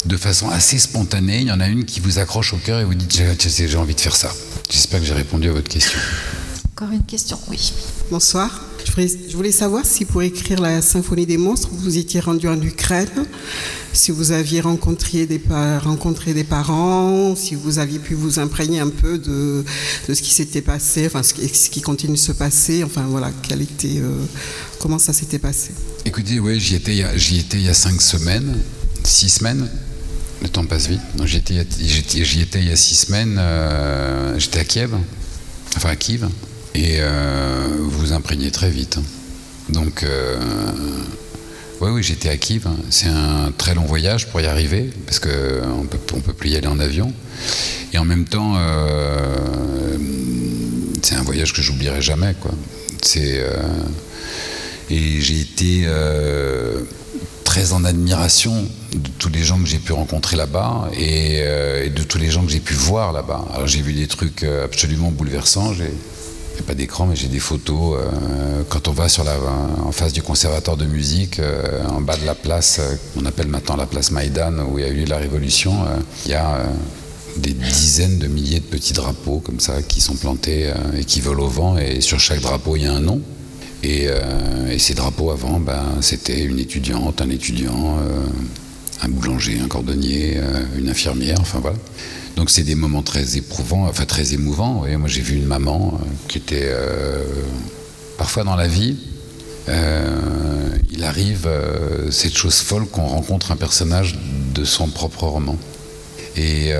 de façon assez spontanée, il y en a une qui vous accroche au cœur et vous dites j'ai envie de faire ça. J'espère que j'ai répondu à votre question. Encore une question, oui. Bonsoir. Je voulais savoir si pour écrire la symphonie des monstres, vous étiez rendu en Ukraine, si vous aviez rencontré des, parents, si vous aviez pu vous imprégner un peu de, ce qui s'était passé, enfin ce qui, continue de se passer, enfin voilà, euh, comment ça s'était passé? Écoutez, oui, j'y étais, j'y étais il y a cinq semaines, six semaines. Le temps passe vite. J'y étais, étais, il y a six semaines. Euh, j'étais à Kiev, enfin à Kiev. Et euh, vous imprégnez très vite. Donc, euh, oui, oui, j'étais à Kiev. C'est un très long voyage pour y arriver, parce qu'on ne peut, on peut plus y aller en avion. Et en même temps, euh, c'est un voyage que j'oublierai jamais. C'est, et j'ai été très en admiration de tous les gens que j'ai pu rencontrer là-bas et, de tous les gens que j'ai pu voir là-bas. Alors j'ai vu des trucs absolument bouleversants. A pas d'écran, mais j'ai des photos. Euh, quand on va sur la, en face du conservatoire de musique, euh, en bas de la place, euh, on appelle maintenant la place Maïdan, où il y a eu la révolution, il y a des dizaines de milliers de petits drapeaux comme ça qui sont plantés et qui volent au vent. Et sur chaque drapeau, il y a un nom. Et, et ces drapeaux avant, ben, c'était une étudiante, un étudiant, un boulanger, un cordonnier, une infirmière, enfin voilà. Donc c'est des moments très éprouvants, enfin très émouvants. moi j'ai vu une maman euh, qui était euh, parfois dans la vie. Euh, il arrive cette chose folle qu'on rencontre un personnage de son propre roman. Et,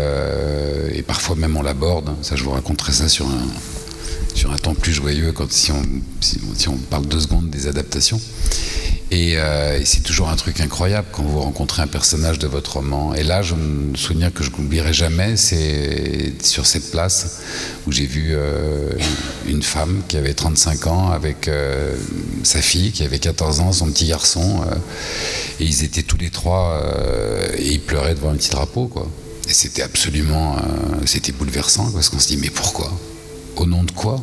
parfois même on l'aborde. Ça, je vous raconterai ça sur un, sur un temps plus joyeux quand si on, si, on parle deux secondes des adaptations. Euh, et, c'est toujours un truc incroyable quand vous rencontrez un personnage de votre roman. Et là, je me souviens que je n'oublierai jamais, c'est sur cette place où j'ai vu euh, une femme qui avait 35 ans avec euh, sa fille qui avait 14 ans, son petit garçon. et ils étaient tous les trois et ils pleuraient devant un petit drapeau. Quoi. Et c'était absolument, c'était bouleversant parce qu'on se dit mais pourquoi? Au nom de quoi?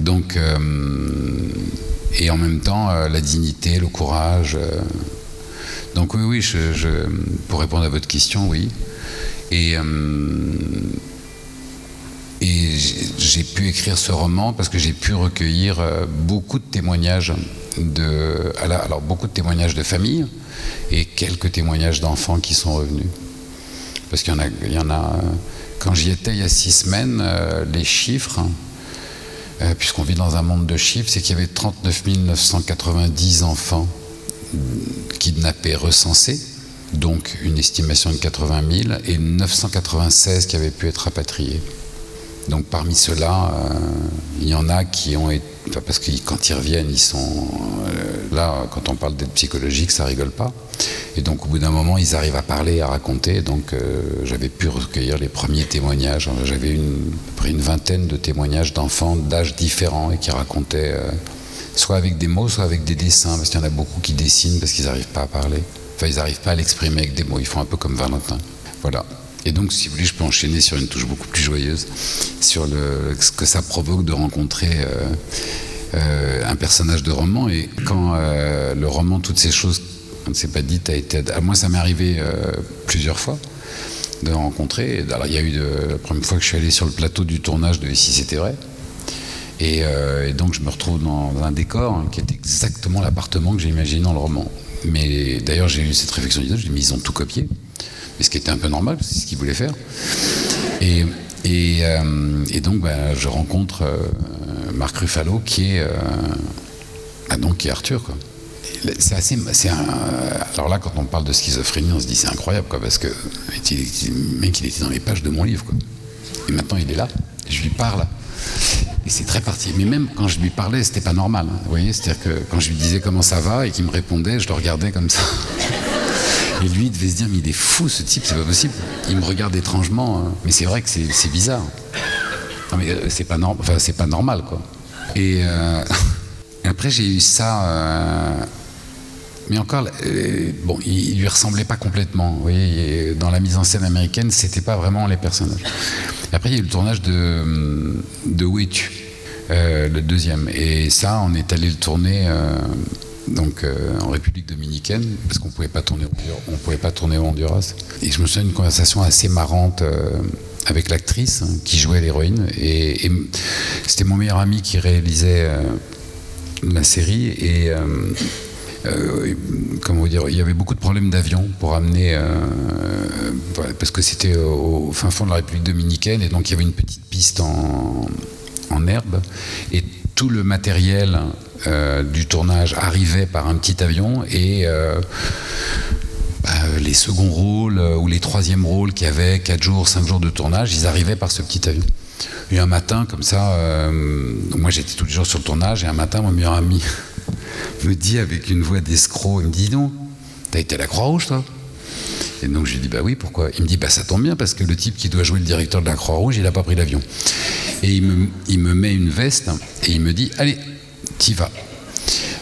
Donc et en même temps euh, la dignité, le courage. Euh. Donc oui, oui, pour répondre à votre question, oui. Et, euh, j'ai pu écrire ce roman parce que j'ai pu recueillir beaucoup de témoignages de, alors beaucoup de témoignages de famille et quelques témoignages d'enfants qui sont revenus. Parce qu'il y y en a quand j'y étais il y a six semaines, les chiffres, euh, puisqu'on vit dans un monde de chiffres, c'est qu'il y avait 39 990 enfants kidnappés recensés, donc une estimation de 80 000, et 996 qui avaient pu être rapatriés. Donc parmi ceux-là, euh, il y en a qui ont été... parce que quand ils reviennent, ils sont... Euh, là, quand on parle d'aide psychologique, ça rigole pas. Et donc au bout d'un moment, ils arrivent à parler, à raconter. Donc euh, j'avais pu recueillir les premiers témoignages. J'avais une, près une vingtaine de témoignages d'enfants d'âges différents et qui racontaient soit avec des mots, soit avec des dessins, parce qu'il y en a beaucoup qui dessinent parce qu'ils n'arrivent pas à parler. Enfin, ils n'arrivent pas à l'exprimer avec des mots. Ils font un peu comme Valentin. Voilà. Et donc, si vous voulez, je peux enchaîner sur une touche beaucoup plus joyeuse, sur ce que ça provoque de rencontrer euh, euh, un personnage de roman. Et quand euh, le roman, toutes ces choses, on ne s'est pas dit, a été. À moi, ça m'est arrivé plusieurs fois de rencontrer. Alors, il y a eu la première fois que je suis allé sur le plateau du tournage de Ici c'était vrai. Et, donc, je me retrouve dans un décor qui est exactement l'appartement que j'ai imaginé dans le roman. Mais d'ailleurs, j'ai eu cette réflexion, je dis, mais ils ont tout copié ce qui était un peu normal, c'est ce qu'il voulait faire. Et, euh, donc, bah, je rencontre euh, Marc Ruffalo, qui est, euh, ah, donc, qui est Arthur. C'est assez. alors là, quand on parle de schizophrénie, on se dit c'est incroyable, quoi, parce que le mec, il était dans les pages de mon livre. Quoi. Et maintenant, il est là, je lui parle. Et c'est très parti. Mais même quand je lui parlais, c'était pas normal. Hein. vous voyez, c'est-à-dire que quand je lui disais comment ça va et qu'il me répondait, je le regardais comme ça. (laughs) Et lui, il devait se dire, mais il est fou ce type, c'est pas possible. Il me regarde étrangement, hein. mais c'est vrai que c'est bizarre. Mais euh, c'est pas, enfin, pas normal, quoi. Et euh, (laughs) après, j'ai eu ça. Euh, mais encore, il, lui ressemblait pas complètement. Vous voyez, dans la mise en scène américaine, c'était pas vraiment les personnages. après, il y a eu le tournage de, de Où es-tu le deuxième. Et ça, on est allé le tourner donc euh, en République dominicaine, parce qu'on pouvait pouvait pas tourner au Honduras. Et je me souviens d'une conversation assez marrante euh, avec l'actrice hein, qui jouait l'héroïne, et, c'était mon meilleur ami qui réalisait euh, la série. Et comment dire, il y avait beaucoup de problèmes d'avion pour amener, parce que c'était au, fin fond de la République dominicaine, et donc il y avait une petite piste en herbe, et tout le matériel euh, du tournage arrivait par un petit avion et euh, bah, les seconds rôles euh, ou les troisièmes rôles qui avaient 4 jours, 5 jours de tournage, ils arrivaient par ce petit avion. Et un matin, comme ça, moi j'étais tous les jours sur le tournage, et un matin, mon meilleur ami (laughs) me dit avec une voix d'escroc, il me dit non, t'as été à la Croix-Rouge toi? Et donc je lui dis bah oui, pourquoi? Il me dit bah ça tombe bien parce que le type qui doit jouer le directeur de la Croix-Rouge, il n'a pas pris l'avion. Et il me, il me met une veste et il me dit allez, t'y vas.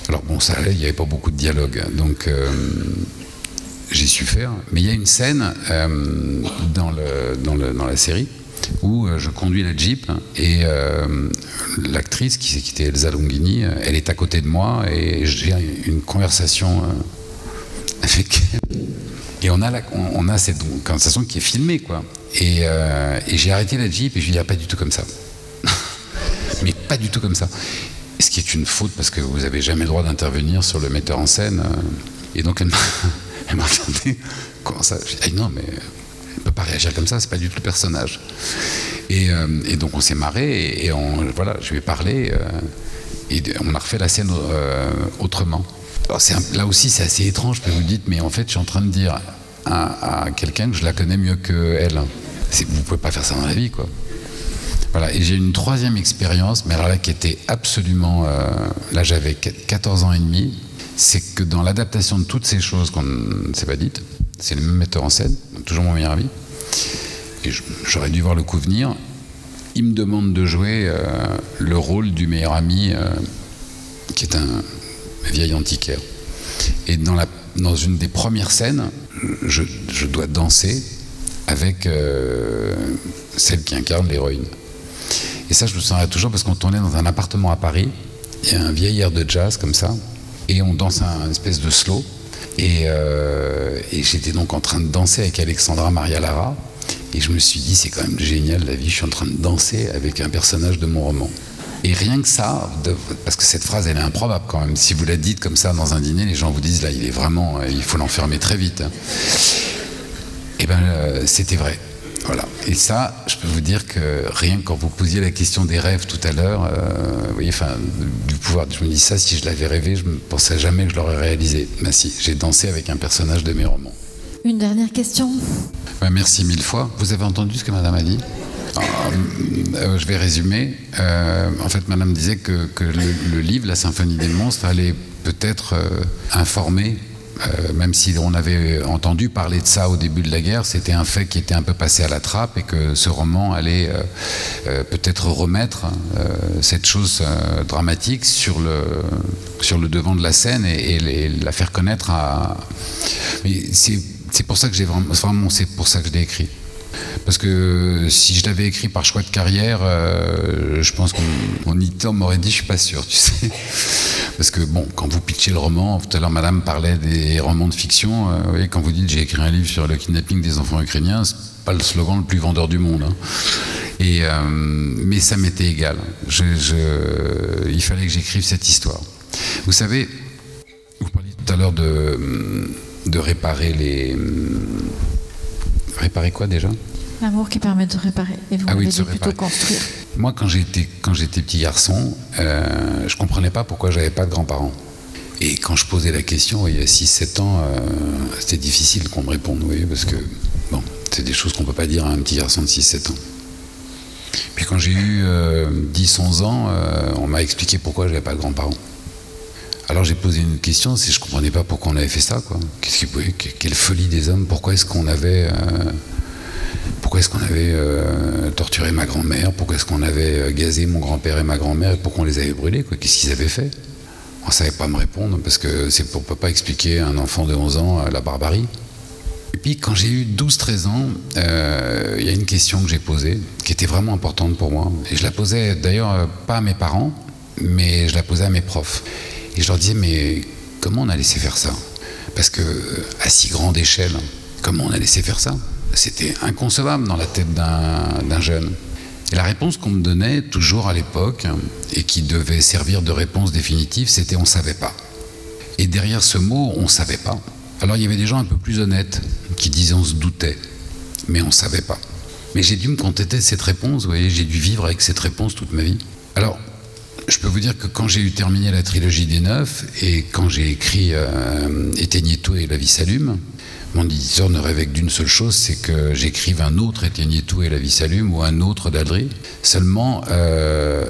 Alors bon, ça il n'y avait pas beaucoup de dialogue, donc euh, j'ai su faire. Mais il y a une scène euh, dans, la série où euh, je conduis la Jeep et l'actrice, qui, qui était Elsa Longini, elle est à côté de moi et j'ai une conversation avec elle. Et on a, cette conversation qui est filmée, quoi. Et, et j'ai arrêté la Jeep et je lui ai dit, ah, pas du tout comme ça. (laughs) Mais pas du tout comme ça. Ce qui est une faute parce que vous n'avez jamais le droit d'intervenir sur le metteur en scène. Euh. Et donc elle m'a (laughs) regardé. Comment ça dit, non, mais elle ne peut pas réagir comme ça, c'est pas du tout le personnage. Et, euh, donc on s'est marré et, voilà, je lui ai parlé euh, et on a refait la scène autrement. Là aussi c'est assez étrange, que vous dites, mais en fait je suis en train de dire à, à quelqu'un que je la connais mieux qu'elle. Vous ne pouvez pas faire ça dans la vie, quoi et j'ai une troisième expérience, mais alors là qui était absolument. Euh, là j'avais 14 ans et demi, c'est que dans l'adaptation de toutes ces choses qu'on ne s'est pas dites, c'est le même metteur en scène, toujours mon meilleur ami, et j'aurais dû voir le coup venir, il me demande de jouer euh, le rôle du meilleur ami, euh, qui est un vieil antiquaire. Et dans, une des premières scènes, je, dois danser avec celle qui incarne l'héroïne. Et ça, je me souviens toujours parce qu'on tournait dans un appartement à Paris, il y a un vieil air de jazz comme ça, et on danse un espèce de slow. Et, et j'étais donc en train de danser avec Alexandra Maria Lara, et je me suis dit, c'est quand même génial la vie, je suis en train de danser avec un personnage de mon roman. Et rien que ça, parce que cette phrase, elle est improbable quand même. Si vous la dites comme ça dans un dîner, les gens vous disent, là, il est vraiment, il faut l'enfermer très vite. Et eh ben, euh, c'était vrai. Voilà. Et ça, je peux vous dire que rien que quand vous posiez la question des rêves tout à l'heure, euh, vous voyez, enfin, du pouvoir, je me dis ça, si je l'avais rêvé, je ne pensais jamais que je l'aurais réalisé. Si, j'ai dansé avec un personnage de mes romans. Une dernière question? Merci mille fois. Vous avez entendu ce que Madame a dit? Ah, euh, je vais résumer. Euh, en fait, Madame disait que, le, livre, La Symphonie des monstres, allait peut-être euh, informer, même si on avait entendu parler de ça au début de la guerre, c'était un fait qui était un peu passé à la trappe et que ce roman allait peut-être remettre cette chose dramatique sur le, devant de la scène et, la faire connaître à. c'est c'est pour ça que j'ai vraiment, c'est pour ça que je l'ai écrit. Parce que si je l'avais écrit par choix de carrière, euh, je pense qu'on y m'aurait dit, je suis pas sûr, tu sais. Parce que bon, quand vous pitchez le roman, tout à l'heure Madame parlait des romans de fiction. Euh, voyez, quand vous dites j'ai écrit un livre sur le kidnapping des enfants ukrainiens, c'est pas le slogan le plus vendeur du monde. Hein. Et euh, mais ça m'était égal. il fallait que j'écrive cette histoire. Vous savez, vous parliez tout à l'heure de réparer les. Réparer quoi déjà L'amour qui permet de réparer. Et vous ah oui, de plutôt construire. Moi, quand j'étais quand j'étais petit garçon, euh, je comprenais pas pourquoi j'avais pas de grands-parents. Et quand je posais la question, il y a 6-7 ans, euh, c'était difficile qu'on me réponde, voyez, parce que, bon, c'est des choses qu'on peut pas dire à un petit garçon de 6-7 ans. Puis quand j'ai eu 10-11 euh, ans, euh, on m'a expliqué pourquoi j'avais pas de grands-parents. Alors j'ai posé une question, si je comprenais pas pourquoi on avait fait ça, quoi. Qu'est-ce pouvait, quelle folie des hommes Pourquoi est-ce qu'on avait, euh, pourquoi est-ce qu'on avait euh, torturé ma grand-mère? Pourquoi est-ce qu'on avait euh, gazé mon grand-père et ma grand-mère? Et pourquoi on les avait brûlés Qu'est-ce qu'ils avaient fait? On savait pas me répondre parce que c'est pour pas expliquer à un enfant de 11 ans la barbarie. Et puis quand j'ai eu 12-13 ans, il y a une question que j'ai posée qui était vraiment importante pour moi. Et je la posais d'ailleurs pas à mes parents, mais je la posais à mes profs. Et je leur disais, mais comment on a laissé faire ça? Parce que à si grande échelle, comment on a laissé faire ça? C'était inconcevable dans la tête d'un jeune. Et la réponse qu'on me donnait toujours à l'époque, et qui devait servir de réponse définitive, c'était on ne savait pas. Et derrière ce mot, on ne savait pas. Alors il y avait des gens un peu plus honnêtes qui disaient on se doutait, mais on ne savait pas. Mais j'ai dû me contenter de cette réponse, vous voyez, j'ai dû vivre avec cette réponse toute ma vie. Alors, je peux vous dire que quand j'ai eu terminé la trilogie des neufs et quand j'ai écrit euh, Éteignez tout et la vie s'allume, mon éditeur ne rêvait que d'une seule chose, c'est que j'écrive un autre Éteignez tout et la vie s'allume ou un autre d'Adri. Seulement, euh,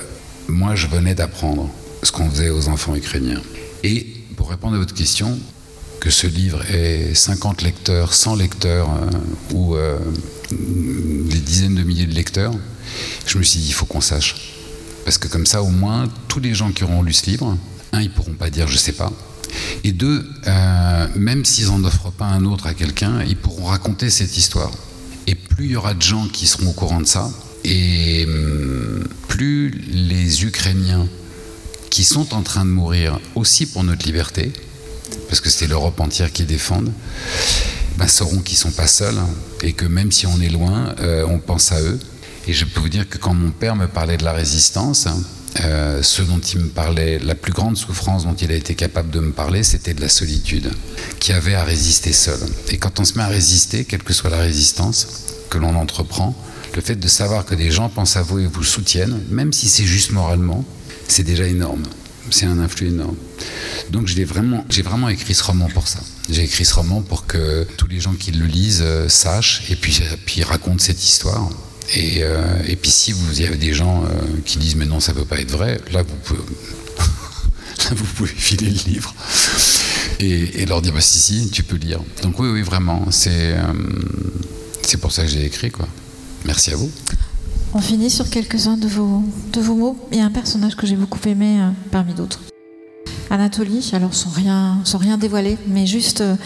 moi, je venais d'apprendre ce qu'on faisait aux enfants ukrainiens. Et pour répondre à votre question, que ce livre ait 50 lecteurs, 100 lecteurs euh, ou des dizaines de milliers de lecteurs, je me suis dit, il faut qu'on sache. Parce que comme ça, au moins, tous les gens qui auront lu ce livre, un, ils pourront pas dire je sais pas. Et deux, euh, même s'ils n'en offrent pas un autre à quelqu'un, ils pourront raconter cette histoire. Et plus il y aura de gens qui seront au courant de ça, et hum, plus les Ukrainiens qui sont en train de mourir aussi pour notre liberté, parce que c'est l'Europe entière qui défendent, ben, sauront qu'ils ne sont pas seuls et que même si on est loin, euh, on pense à eux et je peux vous dire que quand mon père me parlait de la résistance, euh, ce dont il me parlait, la plus grande souffrance dont il a été capable de me parler, c'était de la solitude, qui avait à résister seul. Et quand on se met à résister, quelle que soit la résistance que l'on entreprend, le fait de savoir que des gens pensent à vous et vous soutiennent, même si c'est juste moralement, c'est déjà énorme. C'est un influx énorme. Donc j'ai vraiment, écrit ce roman pour ça. J'ai écrit ce roman pour que tous les gens qui le lisent euh, sachent et puis, puis racontent cette histoire. Euh, et, puis si vous avez des gens euh, qui disent mais non ça peut pas être vrai, là vous pouvez, (laughs) filer le livre. et, leur dire bah, si, si, tu peux lire. Donc, oui, oui, vraiment. C'est c'est pour ça que j'ai écrit, quoi. Merci à vous. On finit sur quelques-uns de vos, de vos mots. Il y a un personnage que j'ai beaucoup aimé euh, parmi d'autres. Anatolie, alors sans rien, sans rien dévoiler, mais juste euh,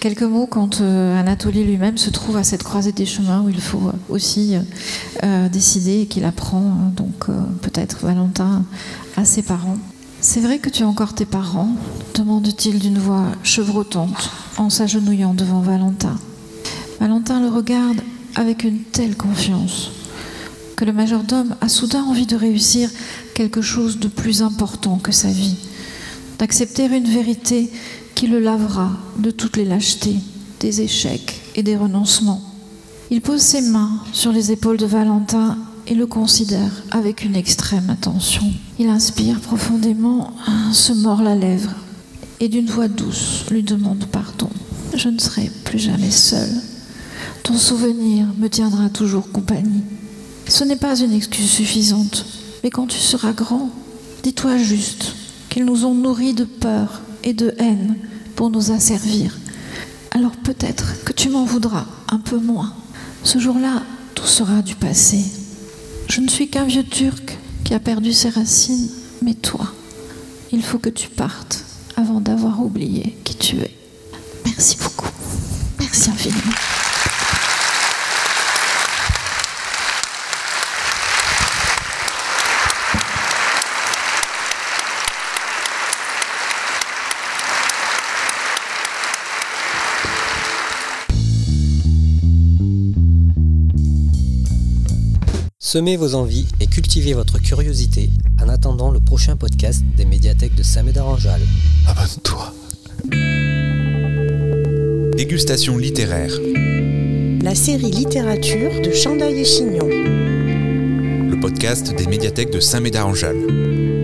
quelques mots quand euh, Anatolie lui-même se trouve à cette croisée des chemins où il faut aussi décider et qu'il apprend donc peut-être Valentin à ses parents. C'est vrai que tu as encore tes parents demande-t-il d'une voix chevrotante en s'agenouillant devant Valentin. Valentin le regarde avec une telle confiance que le majordome a soudain envie de réussir quelque chose de plus important que sa vie, d'accepter une vérité qui le lavera de toutes les lâchetés, des échecs et des renoncements. Il pose ses mains sur les épaules de Valentin et le considère avec une extrême attention. Il inspire profondément, se mord la lèvre et d'une voix douce lui demande pardon. Je ne serai plus jamais seul. Ton souvenir me tiendra toujours compagnie. Ce n'est pas une excuse suffisante, mais quand tu seras grand, dis-toi juste qu'ils nous ont nourris de peur et de haine pour nous asservir. Alors peut-être que tu m'en voudras un peu moins. Ce jour-là, tout sera du passé. Je ne suis qu'un vieux turc qui a perdu ses racines, mais toi, il faut que tu partes avant d'avoir oublié qui tu es. Merci beaucoup. Merci infiniment. Semez vos envies et cultivez votre curiosité en attendant le prochain podcast des médiathèques de Saint-Médard-en-Jalles. Abonne-toi. Dégustation littéraire. La série littérature de Chandaille et Chignon. Le podcast des médiathèques de Saint-Médard-en-Jalles.